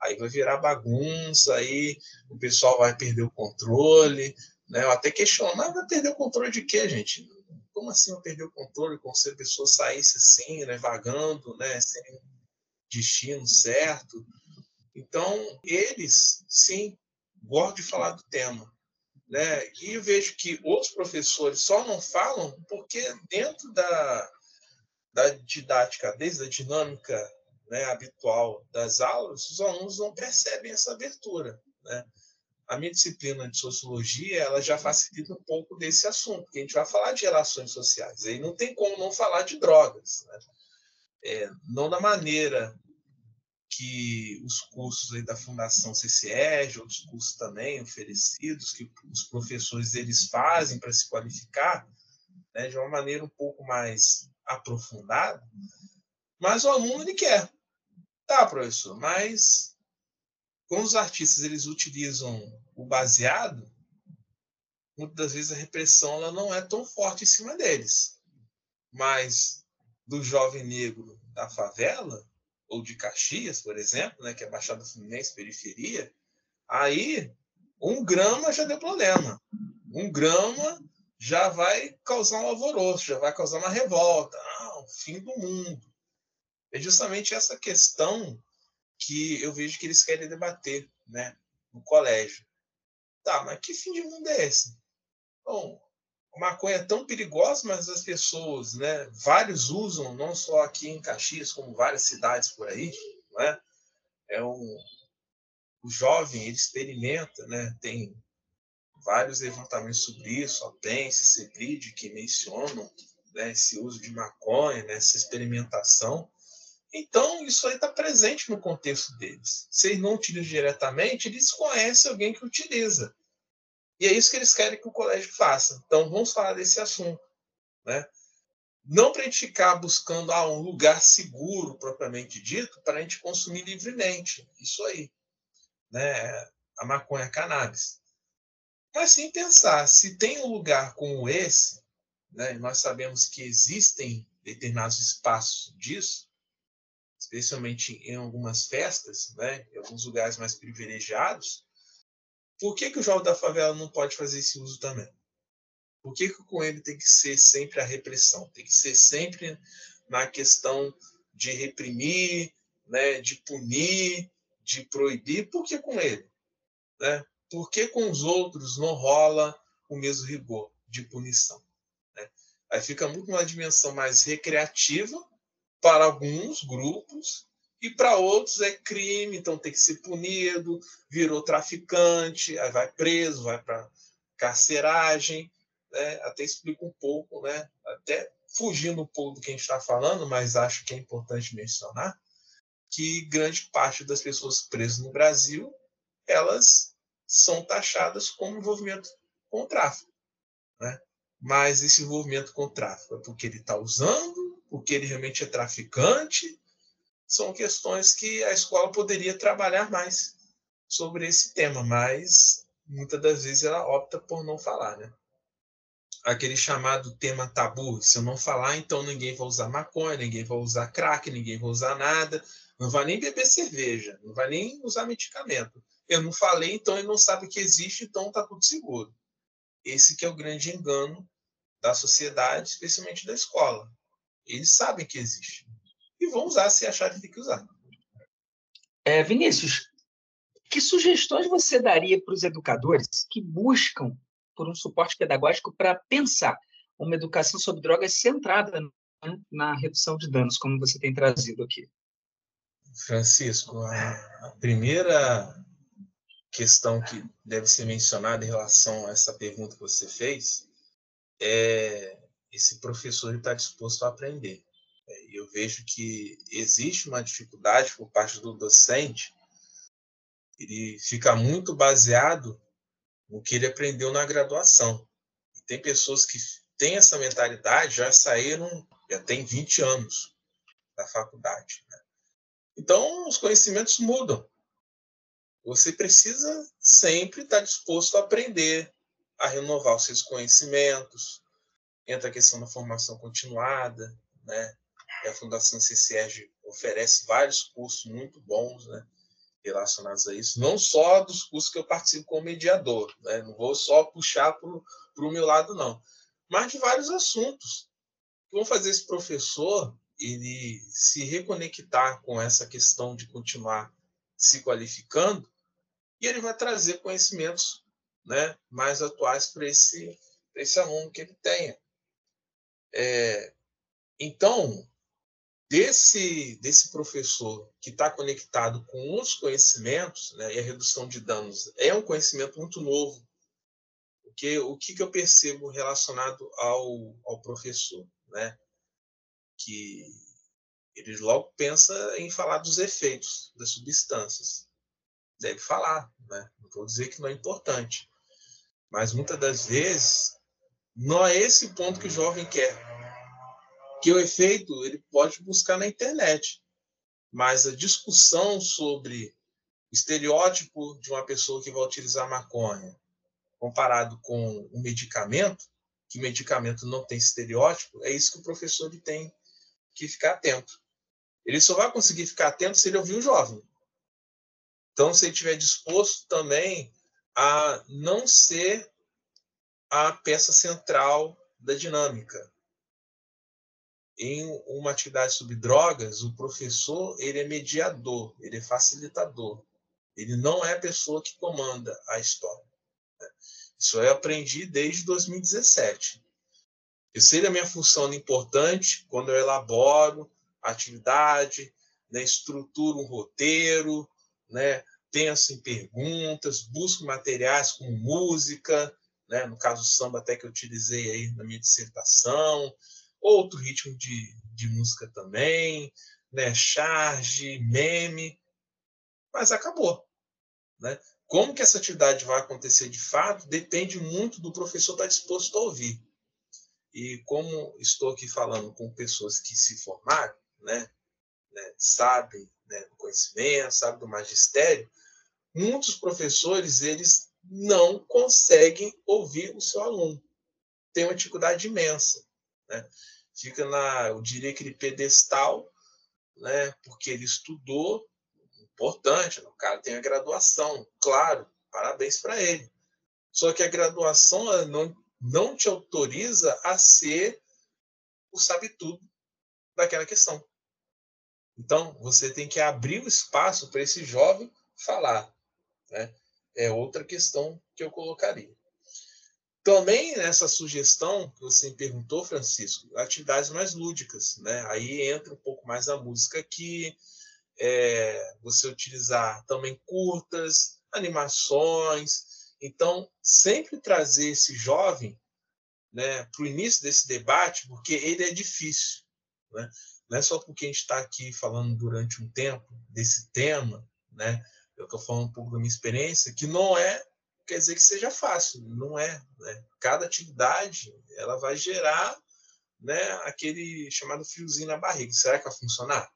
aí vai virar bagunça, aí o pessoal vai perder o controle, né? Eu até questiono, mas vai perder o controle de quê, gente? Como assim vai perder o controle como se a pessoa saísse assim, né, vagando, né, sem destino certo? Então, eles, sim, gostam de falar do tema. Né? E eu vejo que outros professores só não falam porque dentro da, da didática, desde a dinâmica né, habitual das aulas, os alunos não percebem essa abertura. Né? A minha disciplina de sociologia ela já facilita um pouco desse assunto, porque a gente vai falar de relações sociais. Aí não tem como não falar de drogas. Né? É, não da maneira que os cursos da Fundação CCEG, outros cursos também oferecidos, que os professores eles fazem para se qualificar, né, de uma maneira um pouco mais aprofundada, mas o aluno ele quer. Tá, professor, mas quando os artistas eles utilizam o baseado, muitas das vezes a repressão ela não é tão forte em cima deles. Mas do jovem negro da favela, ou de Caxias, por exemplo, né, que é Baixada Fluminense, periferia, aí um grama já deu problema. Um grama já vai causar um alvoroço, já vai causar uma revolta. Ah, o fim do mundo. É justamente essa questão que eu vejo que eles querem debater né, no colégio. Tá, mas que fim de mundo é esse? Bom, maconha é tão perigosa, mas as pessoas, né, vários usam, não só aqui em Caxias, como várias cidades por aí, né? É um o jovem ele experimenta, né? Tem vários levantamentos sobre isso, a Pense, que mencionam né, esse uso de maconha, né, essa experimentação. Então, isso aí está presente no contexto deles. Se eles não utilizam diretamente, eles conhecem alguém que utiliza. E é isso que eles querem que o colégio faça. Então, vamos falar desse assunto. Né? Não para a gente ficar buscando ah, um lugar seguro, propriamente dito, para a gente consumir livremente. Isso aí. Né? A maconha, a cannabis. Mas sim pensar, se tem um lugar como esse, né, nós sabemos que existem determinados espaços disso, especialmente em algumas festas, né, em alguns lugares mais privilegiados, por que, que o jovem da favela não pode fazer esse uso também? Por que, que com ele tem que ser sempre a repressão? Tem que ser sempre na questão de reprimir, né, de punir, de proibir. Por que com ele? Né? Por que com os outros não rola o mesmo rigor de punição? Né? Aí fica muito uma dimensão mais recreativa para alguns grupos e para outros é crime, então tem que ser punido, virou traficante, aí vai preso, vai para carceragem, né? até explica um pouco, né? até fugindo um pouco do que a gente está falando, mas acho que é importante mencionar que grande parte das pessoas presas no Brasil elas são taxadas como envolvimento com o tráfico, né? Mas esse envolvimento com o tráfico é porque ele está usando, porque ele realmente é traficante, são questões que a escola poderia trabalhar mais sobre esse tema, mas muitas das vezes ela opta por não falar, né? Aquele chamado tema tabu, se eu não falar, então ninguém vai usar maconha, ninguém vai usar crack, ninguém vai usar nada, não vai nem beber cerveja, não vai nem usar medicamento. Eu não falei, então ele não sabe que existe, então está tudo seguro. Esse que é o grande engano da sociedade, especialmente da escola. Eles sabem que existe e vão usar se achar que tem que usar. É, Vinícius, que sugestões você daria para os educadores que buscam por um suporte pedagógico para pensar uma educação sobre drogas centrada na redução de danos, como você tem trazido aqui? Francisco, a primeira questão que deve ser mencionada em relação a essa pergunta que você fez é esse professor está disposto a aprender. Eu vejo que existe uma dificuldade por parte do docente, ele fica muito baseado no que ele aprendeu na graduação. E tem pessoas que têm essa mentalidade, já saíram, já tem 20 anos da faculdade. Né? Então, os conhecimentos mudam. você precisa sempre estar disposto a aprender, a renovar os seus conhecimentos. Entra a questão da formação continuada, né? A Fundação CCERG oferece vários cursos muito bons, né? Relacionados a isso, não só dos cursos que eu participo como mediador, né? Não vou só puxar para o meu lado, não, mas de vários assuntos que vão fazer esse professor ele se reconectar com essa questão de continuar se qualificando e ele vai trazer conhecimentos né, mais atuais para esse, esse aluno que ele tenha. É, então, desse, desse professor que está conectado com os conhecimentos, né, e a redução de danos é um conhecimento muito novo, porque o que, que eu percebo relacionado ao, ao professor? Né? Que ele logo pensa em falar dos efeitos das substâncias. Deve falar, né? não vou dizer que não é importante, mas muitas das vezes não é esse ponto que o jovem quer que o efeito ele pode buscar na internet, mas a discussão sobre estereótipo de uma pessoa que vai utilizar maconha comparado com um medicamento, que medicamento não tem estereótipo, é isso que o professor tem que ficar atento. Ele só vai conseguir ficar atento se ele ouvir o jovem. Então, se ele estiver disposto também a não ser a peça central da dinâmica, em uma atividade sobre drogas, o professor ele é mediador, ele é facilitador. Ele não é a pessoa que comanda a história. Né? Isso eu aprendi desde 2017. Eu sei da minha função importante quando eu elaboro a atividade, né, estruturo um roteiro, né, penso em perguntas, busco materiais como música, né, no caso samba até que eu utilizei aí na minha dissertação, outro ritmo de, de música também, né? charge, meme, mas acabou. Né? Como que essa atividade vai acontecer de fato depende muito do professor estar disposto a ouvir. E como estou aqui falando com pessoas que se formaram, né, né sabem né, do conhecimento, sabem do magistério, muitos professores eles não conseguem ouvir o seu aluno. Tem uma dificuldade imensa. Né? Fica na, eu diria, aquele pedestal, né? porque ele estudou, importante, o cara tem a graduação, claro, parabéns para ele. Só que a graduação não, não te autoriza a ser o sabe-tudo daquela questão. Então, você tem que abrir o espaço para esse jovem falar. Né? É outra questão que eu colocaria. Também nessa sugestão que você me perguntou, Francisco, atividades mais lúdicas, né? Aí entra um pouco mais a música que é, você utilizar também curtas, animações. Então, sempre trazer esse jovem né, para o início desse debate, porque ele é difícil. Né? Não é só porque a gente está aqui falando durante um tempo desse tema, né? eu estou falando um pouco da minha experiência, que não é quer dizer que seja fácil, não é. Né? Cada atividade ela vai gerar né, aquele chamado fiozinho na barriga. Será que vai funcionar?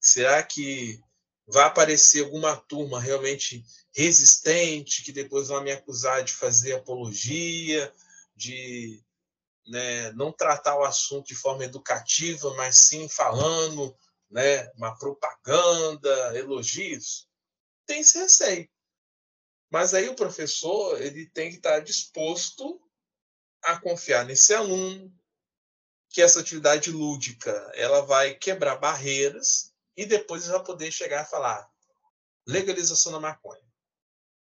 Será que vai aparecer alguma turma realmente resistente que depois vai me acusar de fazer apologia, de né, não tratar o assunto de forma educativa, mas sim falando né, uma propaganda, elogios? Tem esse receio. Mas aí o professor ele tem que estar disposto a confiar nesse aluno, que essa atividade lúdica ela vai quebrar barreiras e depois vai poder chegar a falar legalização da maconha.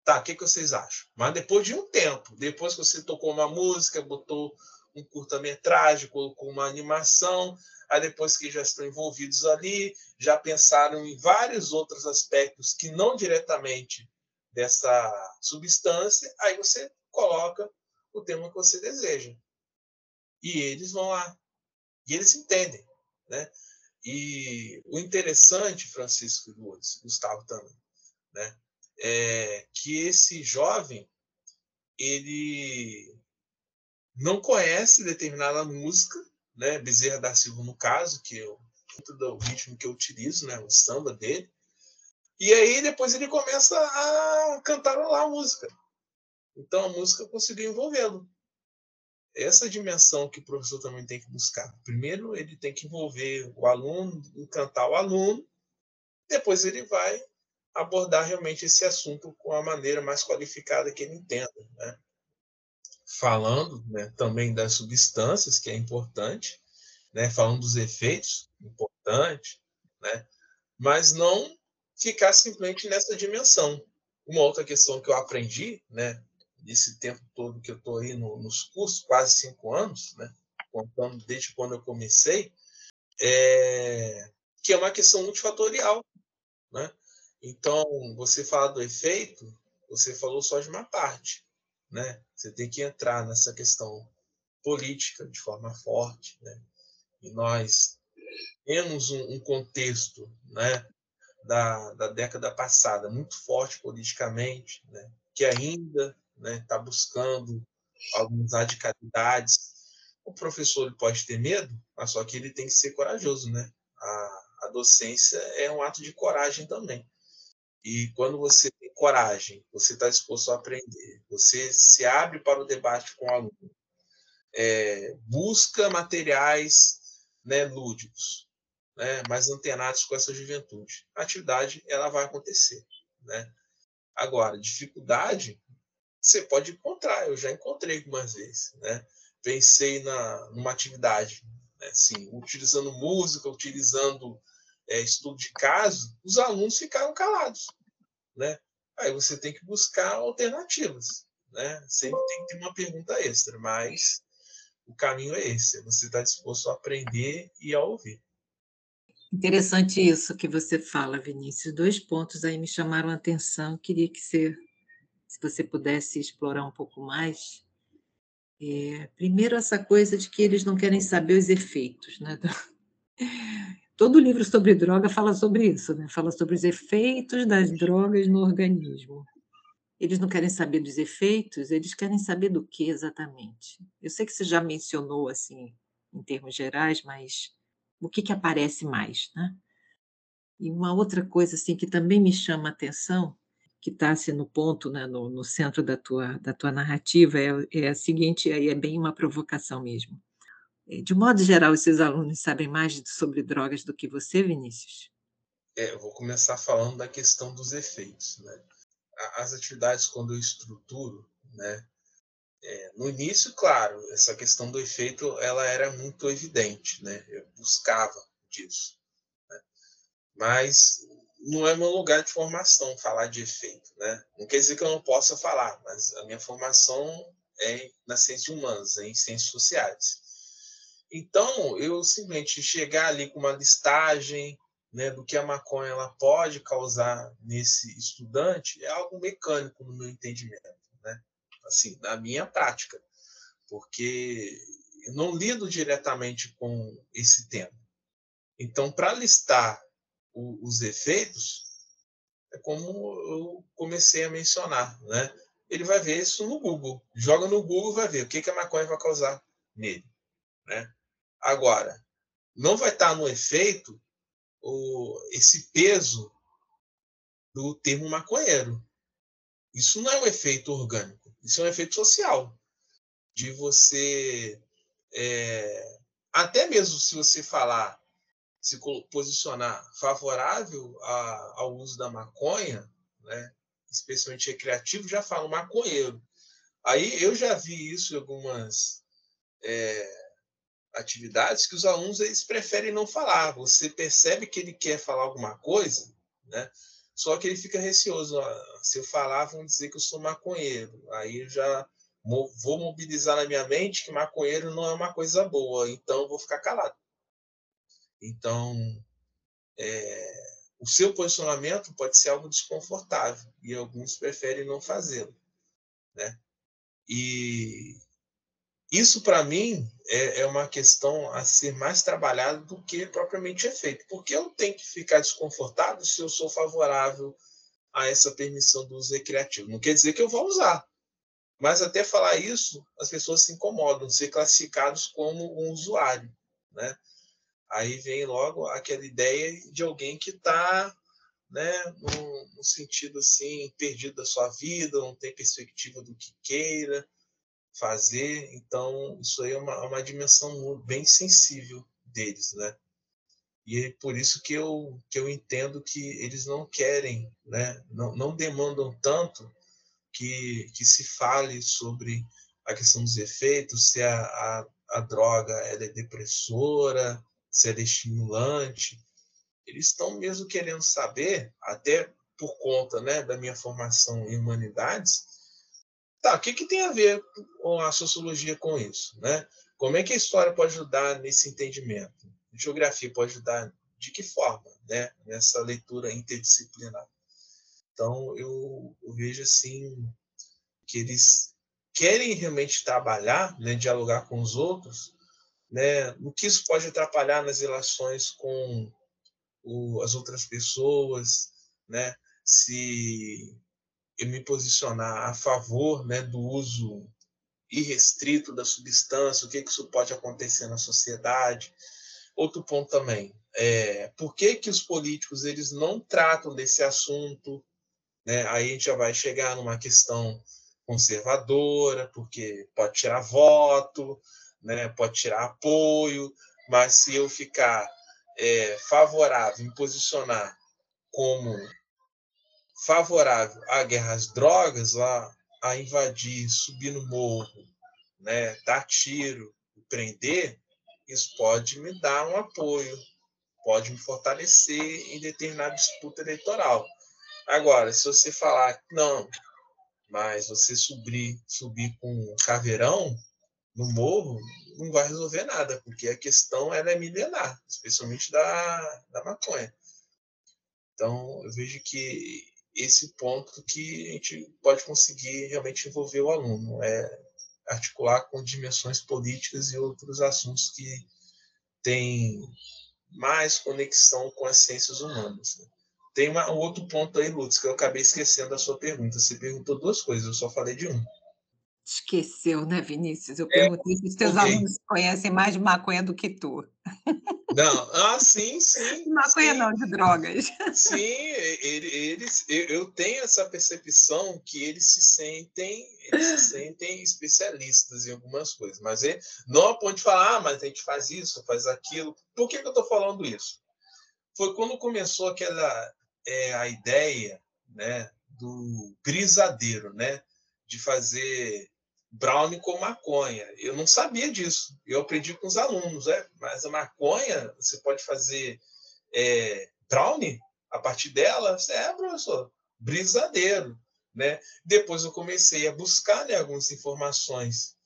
Tá, o que, que vocês acham? Mas depois de um tempo, depois que você tocou uma música, botou um curta-metragem, colocou uma animação, aí depois que já estão envolvidos ali, já pensaram em vários outros aspectos que não diretamente dessa substância, aí você coloca o tema que você deseja. E eles vão lá. E eles entendem. Né? E o interessante, Francisco Lourdes, Gustavo também, né? é que esse jovem ele não conhece determinada música, né? Bezerra da Silva, no caso, que é o do ritmo que eu utilizo, né? o samba dele, E aí depois ele começa a cantarolar a música. Então a música conseguiu envolvê-lo. Essa dimensão que o professor também tem que buscar. Primeiro ele tem que envolver o aluno, encantar o aluno, depois ele vai abordar realmente esse assunto com a maneira mais qualificada que ele entenda. Né? Falando né, também das substâncias, que é importante, né? falando dos efeitos, importante, né? mas não ficar simplesmente nessa dimensão. Uma outra questão que eu aprendi, né, nesse tempo todo que eu estou aí no, nos cursos, quase cinco anos, né, contando desde quando eu comecei, é, que é uma questão multifatorial. Né? Então, você fala do efeito, você falou só de uma parte. Né? Você tem que entrar nessa questão política de forma forte. Né? E nós temos um, um contexto né, da, da década passada muito forte politicamente, né, que ainda está né, tá buscando algumas radicalidades. O professor ele pode ter medo, mas só que ele tem que ser corajoso. Né? A, a docência é um ato de coragem também. E quando você tem coragem, você está disposto a aprender, você se abre para o debate com o aluno, é, busca materiais né, lúdicos, né, mais antenados com essa juventude. A atividade ela vai acontecer. Né? Agora, dificuldade você pode encontrar, eu já encontrei algumas vezes. Né? Pensei na, numa atividade, né, assim, utilizando música, utilizando é, estudo de caso, os alunos ficaram calados. Né? Aí você tem que buscar alternativas. Né? Sempre tem que ter uma pergunta extra, mas o caminho é esse: você está disposto a aprender e a ouvir. Interessante isso que você fala, Vinícius. Dois pontos aí me chamaram a atenção. Queria que você, se você pudesse explorar um pouco mais. É, primeiro, essa coisa de que eles não querem saber os efeitos. Né? [laughs] Todo livro sobre droga fala sobre isso, né? fala sobre os efeitos das drogas no organismo. Eles não querem saber dos efeitos, eles querem saber do que exatamente. Eu sei que você já mencionou assim, em termos gerais, mas o que, que aparece mais, né? E uma outra coisa assim que também me chama a atenção, que está assim, no ponto, né, no, no, centro da tua, da tua narrativa, é, é a seguinte, aí é bem uma provocação mesmo. É, de modo geral, os seus alunos sabem mais sobre drogas do que você, Vinícius? É, eu vou começar falando da questão dos efeitos. Né? As atividades, quando eu estruturo, né, é, no início, claro, essa questão do efeito ela era muito evidente, né? Eu buscava disso, né? mas não é meu lugar de formação falar de efeito, né? Não quer dizer que eu não possa falar, mas a minha formação é na ciência humanas, é em ciências sociais. Então, eu simplesmente chegar ali com uma listagem né, do que a maconha ela pode causar nesse estudante é algo mecânico no meu entendimento assim, na minha prática, porque eu não lido diretamente com esse tema. Então, para listar o, os efeitos, é como eu comecei a mencionar, né? Ele vai ver isso no Google. Joga no Google, vai ver o que, que a maconha vai causar nele, né? Agora, não vai estar no efeito o, esse peso do termo maconheiro. Isso não é um efeito orgânico. Isso é um efeito social, de você, é, até mesmo se você falar, se posicionar favorável a, ao uso da maconha, né, especialmente recreativo, já fala maconheiro. Aí eu já vi isso em algumas é, atividades que os alunos eles preferem não falar. Você percebe que ele quer falar alguma coisa, né? Só que ele fica receoso. Se eu falar, vão dizer que eu sou maconheiro. Aí eu já vou mobilizar na minha mente que maconheiro não é uma coisa boa, então vou ficar calado. Então, é, o seu posicionamento pode ser algo desconfortável e alguns preferem não fazê-lo, né? E isso, para mim, é, é, uma questão a ser mais trabalhada do que propriamente é feito. Porque eu tenho que ficar desconfortável se eu sou favorável a essa permissão do uso recreativo. Não quer dizer que eu vou usar. Mas até falar isso, as pessoas se incomodam, ser classificados como um usuário. Né? Aí vem logo aquela ideia de alguém que está né, no, no, sentido assim, perdido da sua vida, não tem perspectiva do que queira fazer. Então, isso aí é uma, uma dimensão bem sensível deles, né? E é por isso que eu, que eu entendo que eles não querem, né, não, não demandam tanto que, que se fale sobre a questão dos efeitos, se a, a, a droga é depressora, se é estimulante. Eles estão mesmo querendo saber, até por conta né, da minha formação em humanidades, tá, o que, que tem a ver com a sociologia com isso? Né? Como é que a história pode ajudar nesse entendimento? A geografia pode ajudar de que forma né, nessa leitura interdisciplinar? Então, eu, eu vejo assim que eles querem realmente trabalhar, né, dialogar com os outros, né, o que isso pode atrapalhar nas relações com o, as outras pessoas, né, se eu me posicionar a favor né, do uso irrestrito da substância, o que, que isso pode acontecer na sociedade. Outro ponto também, é, por que, que os políticos eles não tratam desse assunto? Né? Aí a gente já vai chegar numa questão conservadora, porque pode tirar voto, né? pode tirar apoio, mas se eu ficar é, favorável, me posicionar como favorável à guerra às drogas, a, a invadir, subir no morro, né, dar tiro, prender, isso pode me dar um apoio, pode me fortalecer em determinada disputa eleitoral. Agora, se você falar, não, mas você subir, subir com um caveirão no morro, não vai resolver nada, porque a questão ela é milenar, especialmente da, da maconha. Então, eu vejo que esse ponto que a gente pode conseguir realmente envolver o aluno, é articular com dimensões políticas e outros assuntos que têm mais conexão com as ciências humanas. Né? Tem uma, um outro ponto aí, Lutz, que eu acabei esquecendo da sua pergunta. Você perguntou duas coisas, eu só falei de um. Esqueceu, né, Vinícius? Eu é, perguntei se os teus okay. alunos conhecem mais de maconha do que tu. [laughs] Não, ah, sim, sim. [laughs] Maconha sim. não, de drogas. Sim, eles, eu tenho essa percepção que eles se sentem, eles se sentem especialistas em algumas coisas, mas ele, não a ponto de falar, ah, mas a gente faz isso, faz aquilo. Por que, que eu estou falando isso? Foi quando começou aquela é, a ideia, né, do brisadeiro, né, de fazer brownie com maconha. Eu não sabia disso. Eu aprendi com os alunos, é. Mas a maconha, você pode fazer é, brownie a partir dela? É, professor, brisadeiro, né? Depois eu comecei a buscar né, algumas informações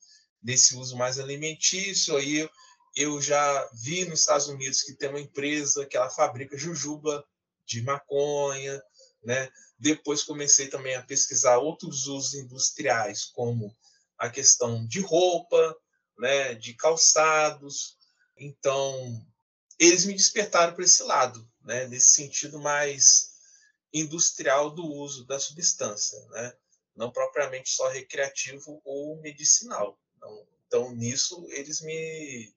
desse uso mais alimentício. Aí eu, eu já vi nos Estados Unidos que tem uma empresa que ela fabrica jujuba de maconha, né? Depois comecei também a pesquisar outros usos industriais, como a questão de roupa, né, de calçados. Então, eles me despertaram para esse lado, né, nesse sentido mais industrial do uso da substância, né, não propriamente só recreativo ou medicinal. Então, então nisso eles me,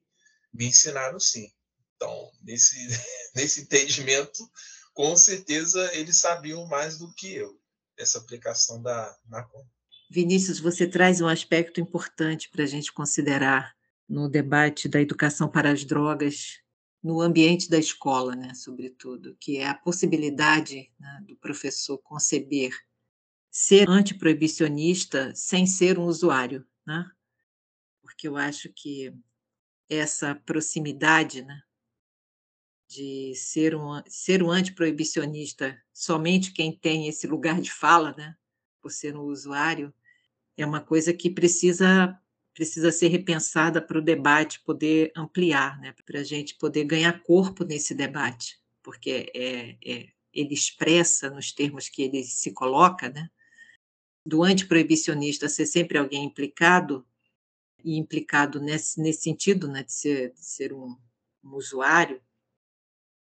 me ensinaram sim. Então, nesse, [laughs] nesse entendimento, com certeza eles sabiam mais do que eu, essa aplicação da maconha. Vinícius, você traz um aspecto importante para a gente considerar no debate da educação para as drogas no ambiente da escola, né, sobretudo, que é a possibilidade né, do professor conceber ser antiproibicionista sem ser um usuário, né? Porque eu acho que essa proximidade, né, de ser um ser um antiproibicionista somente quem tem esse lugar de fala, né, por ser um usuário, é uma coisa que precisa precisa ser repensada para o debate poder ampliar, né? para a gente poder ganhar corpo nesse debate, porque é, é, ele expressa, nos termos que ele se coloca, né? do antiproibicionista ser sempre alguém implicado, e implicado nesse, nesse sentido né? de ser, de ser um, um usuário,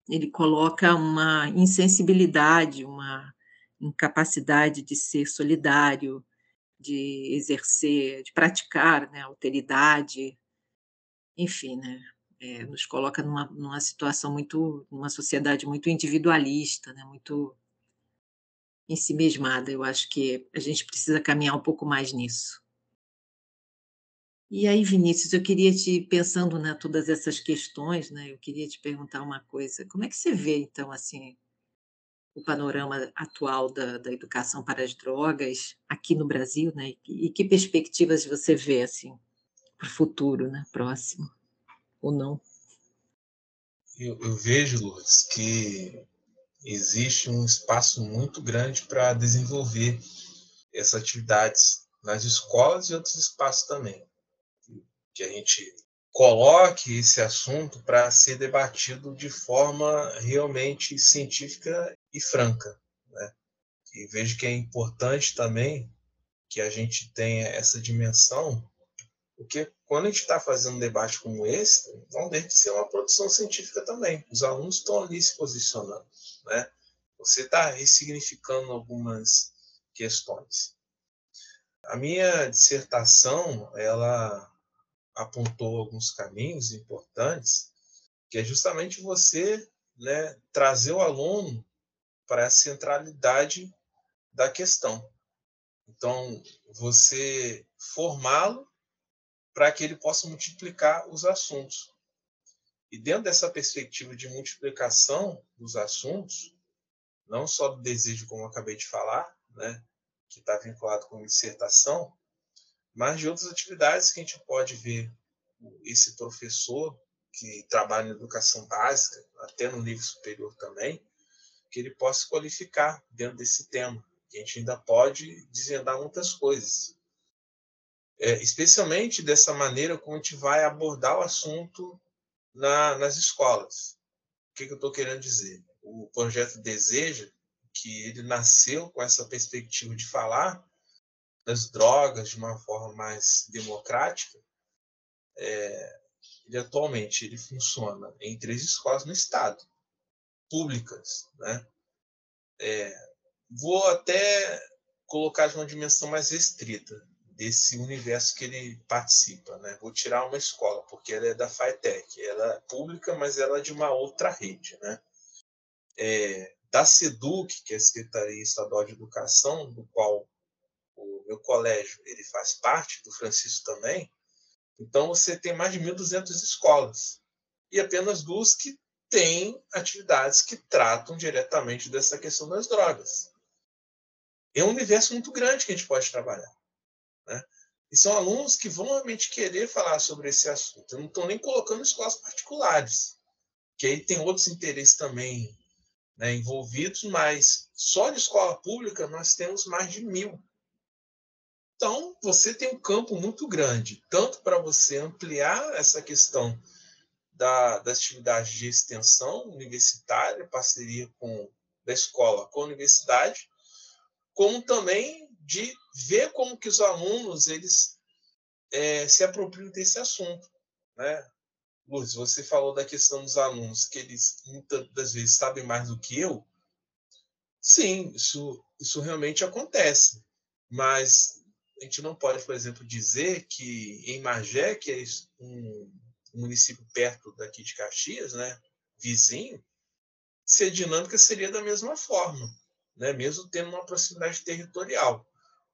ele coloca uma insensibilidade, uma incapacidade de ser solidário, de exercer, de praticar né, alteridade, enfim, né, é, nos coloca numa, numa situação muito, numa sociedade muito individualista, né, muito ensimesmada. Eu acho que a gente precisa caminhar um pouco mais nisso. E aí, Vinícius, eu queria te, pensando né, todas essas questões, né, eu queria te perguntar uma coisa. Como é que você vê, então, assim, o panorama atual da, da educação para as drogas aqui no Brasil, né? E, e que perspectivas você vê, assim, para o futuro, né, próximo, ou não? Eu, eu vejo, Lourdes, que existe um espaço muito grande para desenvolver essas atividades nas escolas e outros espaços também. Que a gente coloque esse assunto para ser debatido de forma realmente científica e franca. Né? E vejo que é importante também que a gente tenha essa dimensão, porque quando a gente está fazendo um debate como esse, não deve ser uma produção científica também. Os alunos estão ali se posicionando. Né? Você está ressignificando algumas questões. A minha dissertação, ela apontou alguns caminhos importantes, que é justamente você né, trazer o aluno para a centralidade da questão. Então, você formá-lo para que ele possa multiplicar os assuntos. E dentro dessa perspectiva de multiplicação dos assuntos, não só do desejo, como eu acabei de falar, né, que está vinculado com a dissertação, mas de outras atividades que a gente pode ver esse professor que trabalha em educação básica, até no nível superior também, que ele possa qualificar dentro desse tema. Que a gente ainda pode desvendar muitas coisas. É, especialmente dessa maneira como a gente vai abordar o assunto na, nas escolas. O que, que eu estou querendo dizer? o projeto Deseja, que ele nasceu com essa perspectiva de falar das drogas de uma forma mais democrática, é, ele atualmente ele funciona em três escolas no estado, públicas, né? É, vou até colocar de uma dimensão mais restrita desse universo que ele participa, né? Vou tirar uma escola porque ela é da FATEC, ela é pública, mas ela é de uma outra rede, né? é, da SEDUC, que é a Secretaria Estadual de Educação, do qual o meu colégio ele faz parte, do Francisco também, então você tem mais de 1.200 escolas e apenas duas que têm atividades que tratam diretamente dessa questão das drogas. É um universo muito grande que a gente pode trabalhar. Né? E são alunos que vão realmente querer falar sobre esse assunto. Eu não estou nem colocando escolas particulares, que aí tem outros interesses também né, envolvidos, mas só de escola pública nós temos mais de mil. Então, você tem um campo muito grande, tanto para você ampliar essa questão da, das atividades de extensão universitária, parceria com da escola com a universidade, como também de ver como que os alunos eles é, se apropriam desse assunto. Né? Lourdes, você falou da questão dos alunos, que eles muitas das vezes sabem mais do que eu. Sim, isso, isso realmente acontece. Mas a gente não pode, por exemplo, dizer que em Magé, que é um, município perto daqui de Caxias, né, vizinho, se a dinâmica seria da mesma forma, né, mesmo tendo uma proximidade territorial.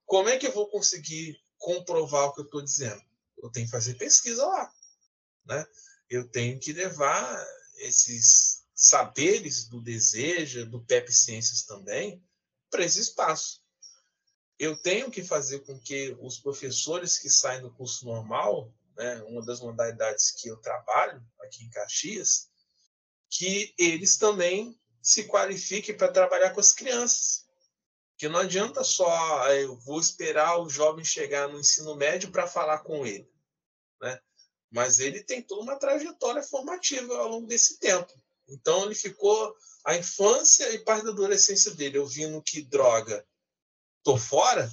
Como é que eu vou conseguir comprovar o que eu estou dizendo? Eu tenho que fazer pesquisa lá. Né? eu tenho que levar esses saberes do desejo, do PEP Ciências também, para esse espaço. Eu tenho que fazer com que os professores que saem do curso normal, né, uma das modalidades que eu trabalho aqui em Caxias, que eles também se qualifiquem para trabalhar com as crianças. Que não adianta só ah, eu vou esperar o jovem chegar no ensino médio para falar com ele. Né? mas ele tem toda uma trajetória formativa ao longo desse tempo. Então, ele ficou a infância e parte da adolescência dele ouvindo que droga, tô fora.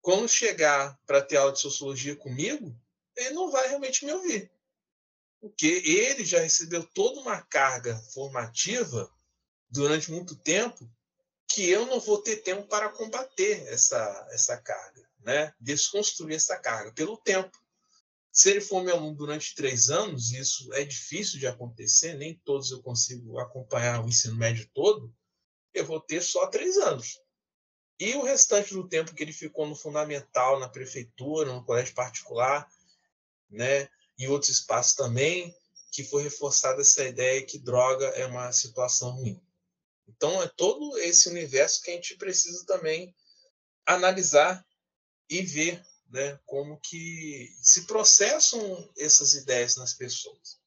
Quando chegar para ter aula de sociologia comigo, ele não vai realmente me ouvir. Porque ele já recebeu toda uma carga formativa durante muito tempo que eu não vou ter tempo para combater essa, essa carga, né? desconstruir essa carga pelo tempo. Se ele for meu aluno durante três anos, isso é difícil de acontecer, nem todos eu consigo acompanhar o ensino médio todo, eu vou ter só três anos. E o restante do tempo que ele ficou no fundamental, na prefeitura, no colégio particular, né, em outros espaços também, que foi reforçada essa ideia que droga é uma situação ruim. Então, é todo esse universo que a gente precisa também analisar e ver né, como que se processam essas ideias nas pessoas.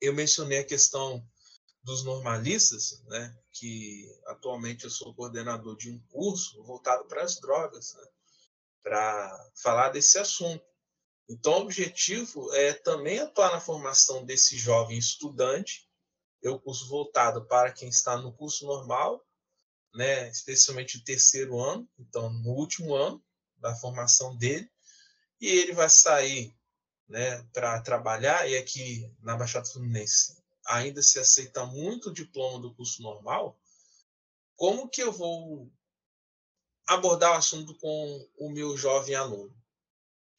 Eu mencionei a questão dos normalistas, né, que atualmente eu sou coordenador de um curso voltado para as drogas, né, para falar desse assunto. Então, o objetivo é também atuar na formação desse jovem estudante. É o curso voltado para quem está no curso normal, né, especialmente o terceiro ano, então no último ano da formação dele, e ele vai sair né, para trabalhar, e aqui na Baixada Fluminense ainda se aceita muito o diploma do curso normal, como que eu vou abordar o assunto com o meu jovem aluno?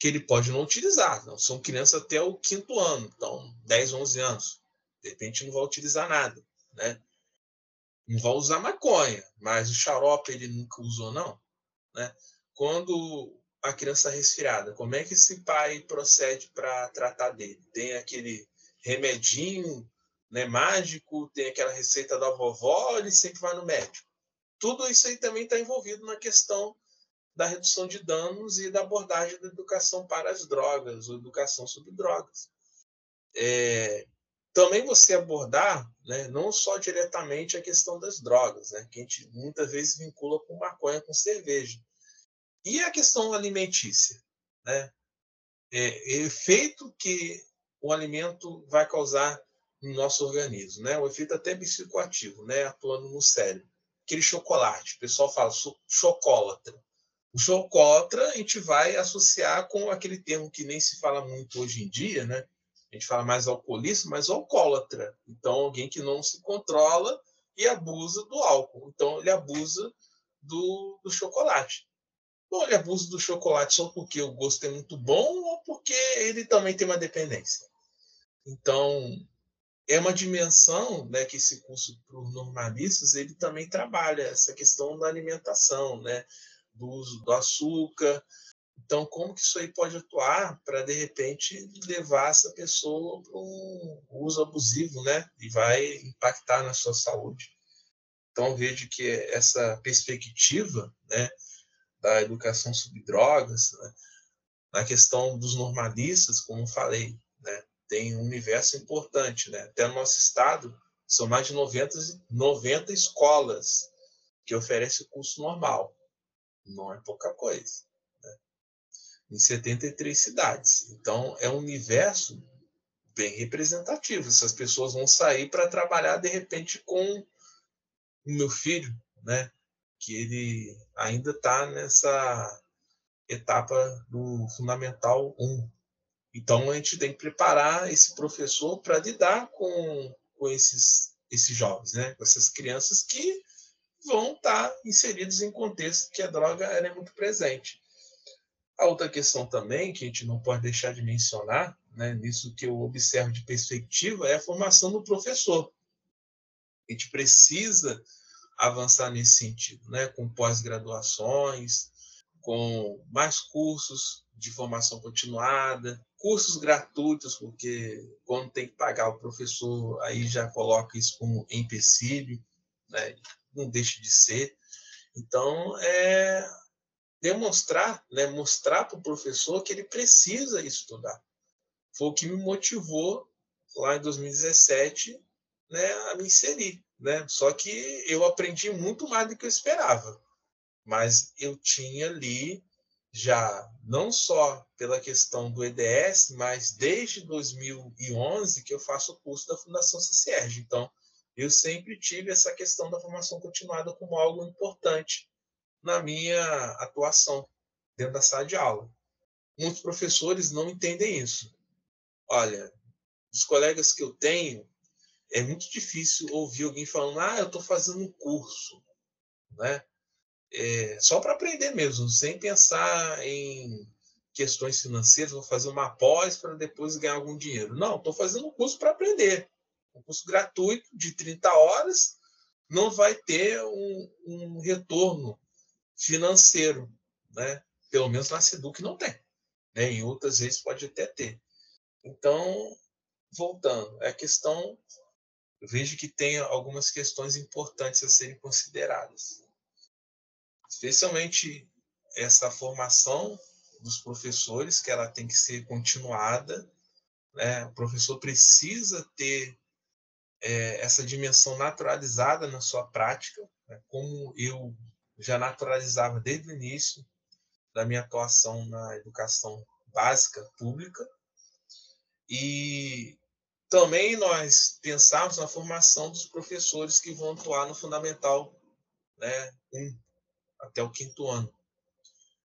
Que ele pode não utilizar. Não, são crianças até o quinto ano, então 10, 11 anos. De repente não vai utilizar nada, né? Não vai usar maconha, mas o xarope ele nunca usou, não. Né? Quando a criança é resfriada, como é que esse pai procede para tratar dele? Tem aquele remedinho né, mágico, tem aquela receita da vovó, ele sempre vai no médico. Tudo isso aí também está envolvido na questão da redução de danos e da abordagem da educação para as drogas, ou educação sobre drogas. É, também você abordar, né, não só diretamente a questão das drogas, né, que a gente muitas vezes vincula com maconha, com cerveja. E a questão alimentícia, né? É, efeito que o alimento vai causar no nosso organismo, né? O efeito até psicoativo, né? Atuando no cérebro. Aquele chocolate, o pessoal fala chocolatra. O chocotra a gente vai associar com aquele termo que nem se fala muito hoje em dia, né? A gente fala mais alcoolista, mas alcoólatra. Então, alguém que não se controla e abusa do álcool. Então, ele abusa do, do chocolate. Ou ele abusa do chocolate só porque o gosto é muito bom ou porque ele também tem uma dependência. Então, é uma dimensão né, que esse curso para os normalistas ele também trabalha essa questão da alimentação, né? Do uso do açúcar. Então, como que isso aí pode atuar para, de repente, levar essa pessoa para um uso abusivo, né? E vai impactar na sua saúde. Então, vejo que essa perspectiva, né, da educação sobre drogas, né, na questão dos normalistas, como falei, né, tem um universo importante, né? Até no nosso estado, são mais de 90, 90 escolas que oferecem o curso normal não é pouca coisa. Né? Em 73 cidades. Então, é um universo bem representativo. Essas pessoas vão sair para trabalhar, de repente, com o meu filho, né? que ele ainda está nessa etapa do Fundamental 1. Então, a gente tem que preparar esse professor para lidar com, com esses, esses jovens, né? com essas crianças que vão estar inseridos em contexto que a droga é muito presente. A outra questão também, que a gente não pode deixar de mencionar, né, nisso que eu observo de perspectiva, é a formação do professor. A gente precisa avançar nesse sentido, né, com pós-graduações, com mais cursos de formação continuada, cursos gratuitos, porque quando tem que pagar o professor, aí já coloca isso como empecilho, né? Não deixe de ser. Então, é demonstrar, né, mostrar para o professor que ele precisa estudar. Foi o que me motivou lá em 2017 né, a me inserir. Né? Só que eu aprendi muito mais do que eu esperava. Mas eu tinha ali já, não só pela questão do EDS, mas desde 2011 que eu faço o curso da Fundação CCERG. Então, eu sempre tive essa questão da formação continuada como algo importante na minha atuação dentro da sala de aula. Muitos professores não entendem isso. Olha, os colegas que eu tenho, é muito difícil ouvir alguém falando: ah, eu estou fazendo um curso, né? É, só para aprender mesmo, sem pensar em questões financeiras, vou fazer uma pós para depois ganhar algum dinheiro. Não, estou fazendo um curso para aprender um curso gratuito de 30 horas, não vai ter um, um retorno financeiro, né? Pelo menos na Seduc não tem. Né? Em outras vezes pode até ter. Então, voltando, é a questão, eu vejo que tem algumas questões importantes a serem consideradas. Especialmente essa formação dos professores, que ela tem que ser continuada. Né? O professor precisa ter é, essa dimensão naturalizada na sua prática, né? como eu já naturalizava desde o início da minha atuação na educação básica pública. E também nós pensamos na formação dos professores que vão atuar no Fundamental né, 1 até o quinto ano.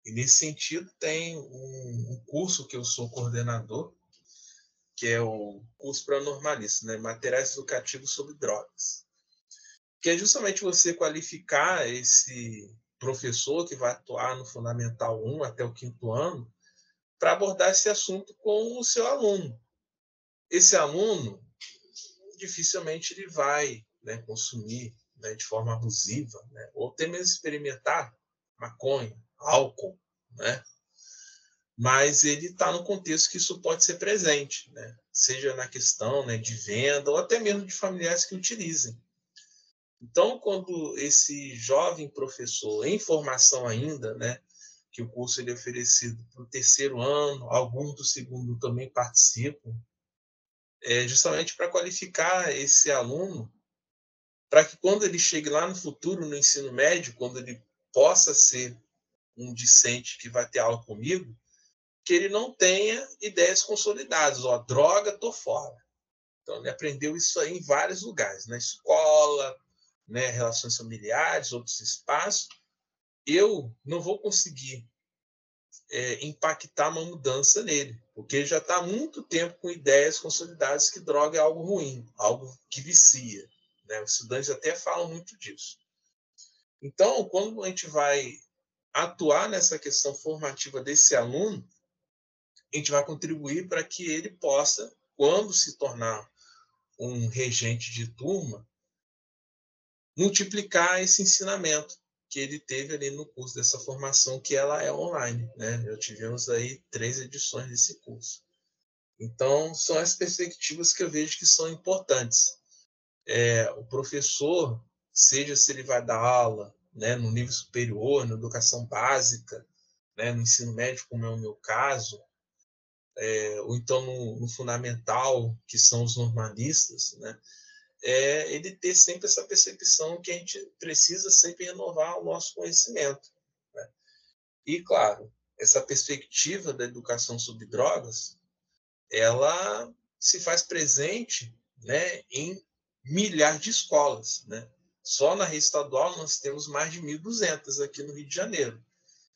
E nesse sentido tem um, um curso que eu sou coordenador, que é o curso para normalista, né? Materiais Educativos sobre Drogas. Que é justamente você qualificar esse professor que vai atuar no Fundamental 1 até o quinto ano para abordar esse assunto com o seu aluno. Esse aluno, dificilmente ele vai né, consumir né, de forma abusiva, né, ou até mesmo experimentar maconha, álcool, né? Mas ele está no contexto que isso pode ser presente, né? seja na questão né, de venda ou até mesmo de familiares que utilizem. Então, quando esse jovem professor, em formação ainda, né, que o curso ele é oferecido para o terceiro ano, alguns do segundo também participam, é justamente para qualificar esse aluno, para que quando ele chegue lá no futuro, no ensino médio, quando ele possa ser um discente que vai ter aula comigo, que ele não tenha ideias consolidadas. Ó, droga, tô fora. Então, ele aprendeu isso aí em vários lugares, na escola, né, relações familiares, outros espaços. Eu não vou conseguir é, impactar uma mudança nele, porque ele já está há muito tempo com ideias consolidadas que droga é algo ruim, algo que vicia. Né? Os estudantes até falam muito disso. Então, quando a gente vai atuar nessa questão formativa desse aluno, a gente vai contribuir para que ele possa, quando se tornar um regente de turma, multiplicar esse ensinamento que ele teve ali no curso dessa formação, que ela é online. Né? Eu tivemos aí três edições desse curso. Então, são as perspectivas que eu vejo que são importantes. É, o professor, seja se ele vai dar aula né, no nível superior, na educação básica, né, no ensino médio, como é o meu caso, é, ou então no, no, fundamental, que são os normalistas, né, é ele ter sempre essa percepção que a gente precisa sempre renovar o nosso conhecimento. Né? E, claro, essa perspectiva da educação sobre drogas, ela se faz presente né, em milhares de escolas. Né? Só na rede estadual nós temos mais de 1.200 aqui no Rio de Janeiro.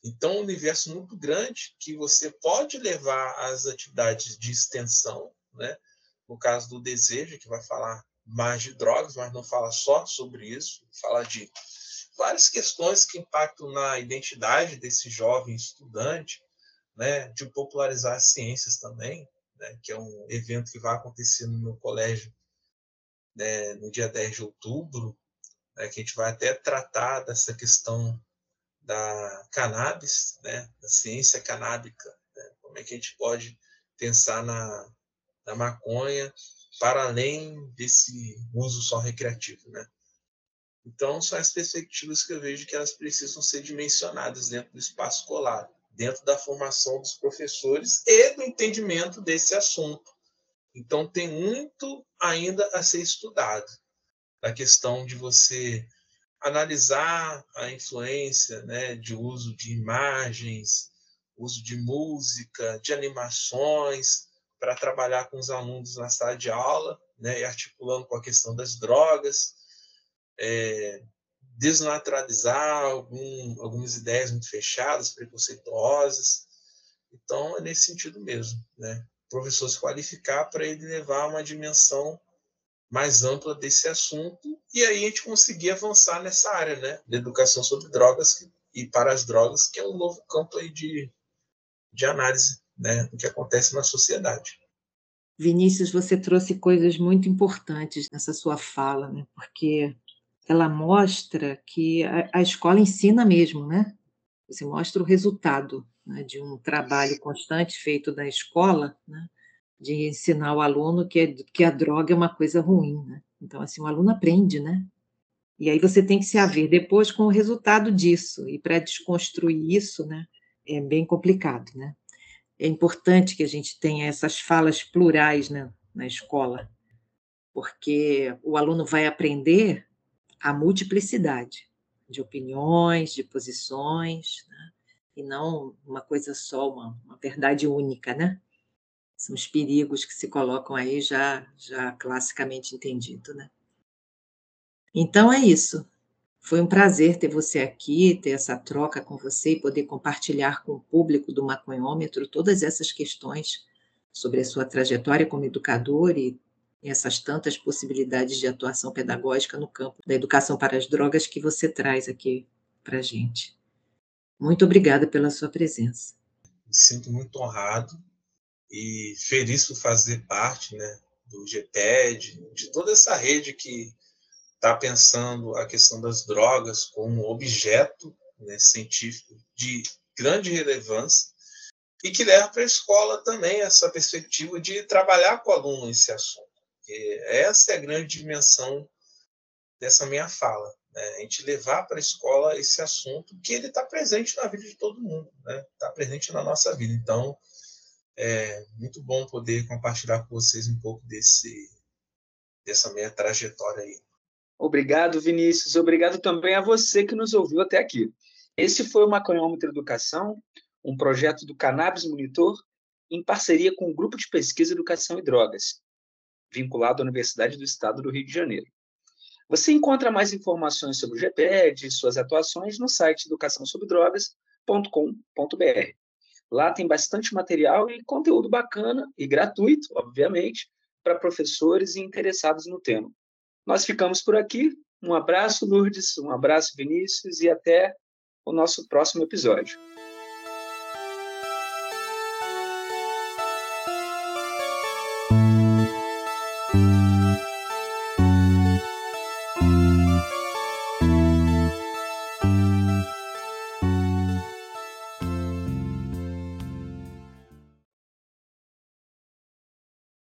Então, um universo muito grande que você pode levar às atividades de extensão, né? no caso do desejo, que vai falar mais de drogas, mas não fala só sobre isso, fala de várias questões que impactam na identidade desse jovem estudante, né? de popularizar as ciências também, né? que é um evento que vai acontecer no meu colégio né? no dia 10 de outubro, né? que a gente vai até tratar dessa questão da cannabis, né, da ciência canábica, né, como é que a gente pode pensar na, na maconha para além desse uso só recreativo, né? Então, são as perspectivas que eu vejo que elas precisam ser dimensionadas dentro do espaço escolar, dentro da formação dos professores e do entendimento desse assunto. Então, tem muito ainda a ser estudado. A questão de você analisar a influência né, de uso de imagens, uso de música, de animações, para trabalhar com os alunos na sala de aula, né, e articulando com a questão das drogas, é, desnaturalizar algum, algumas ideias muito fechadas, preconceituosas. Então, é nesse sentido mesmo. Né? O professor se qualificar para ele levar uma dimensão mais ampla desse assunto e aí a gente conseguir avançar nessa área, né, de educação sobre drogas e para as drogas, que é um novo campo aí de, de análise, né, do que acontece na sociedade. Vinícius, você trouxe coisas muito importantes nessa sua fala, né, porque ela mostra que a, a escola ensina mesmo, né, você mostra o resultado né, de um trabalho constante feito na escola, né, de ensinar o aluno que, é, que a droga é uma coisa ruim. Né? Então, assim, o aluno aprende, né? E aí você tem que se haver depois com o resultado disso. E para desconstruir isso, né, é bem complicado, né? É importante que a gente tenha essas falas plurais né, na escola, porque o aluno vai aprender a multiplicidade de opiniões, de posições, né? e não uma coisa só, uma, uma verdade única, né? São os perigos que se colocam aí já, já classicamente entendido, né? Então é isso. Foi um prazer ter você aqui, ter essa troca com você e poder compartilhar com o público do maconhômetro todas essas questões sobre a sua trajetória como educador e essas tantas possibilidades de atuação pedagógica no campo da educação para as drogas que você traz aqui para a gente. Muito obrigada pela sua presença. Me sinto muito honrado e feliz por fazer parte né, do GPED, de toda essa rede que está pensando a questão das drogas como objeto né, científico de grande relevância e que leva para a escola também essa perspectiva de trabalhar com o aluno esse assunto. essa é a grande dimensão dessa minha fala. Né? A gente levar para a escola esse assunto que ele está presente na vida de todo mundo, está né? Tá presente na nossa vida. Então, é muito bom poder compartilhar com vocês um pouco desse, dessa minha trajetória aí. Obrigado, Vinícius. Obrigado também a você que nos ouviu até aqui. Esse foi o Maconhômetro Educação, um projeto do Cannabis Monitor em parceria com o Grupo de Pesquisa Educação e Drogas, vinculado à Universidade do Estado do Rio de Janeiro. Você encontra mais informações sobre o GPED e suas atuações no site educaçãosobredrogas.com.br. Lá tem bastante material e conteúdo bacana e gratuito, obviamente, para professores e interessados no tema. Nós ficamos por aqui. Um abraço, Lourdes, um abraço, Vinícius, e até o nosso próximo episódio.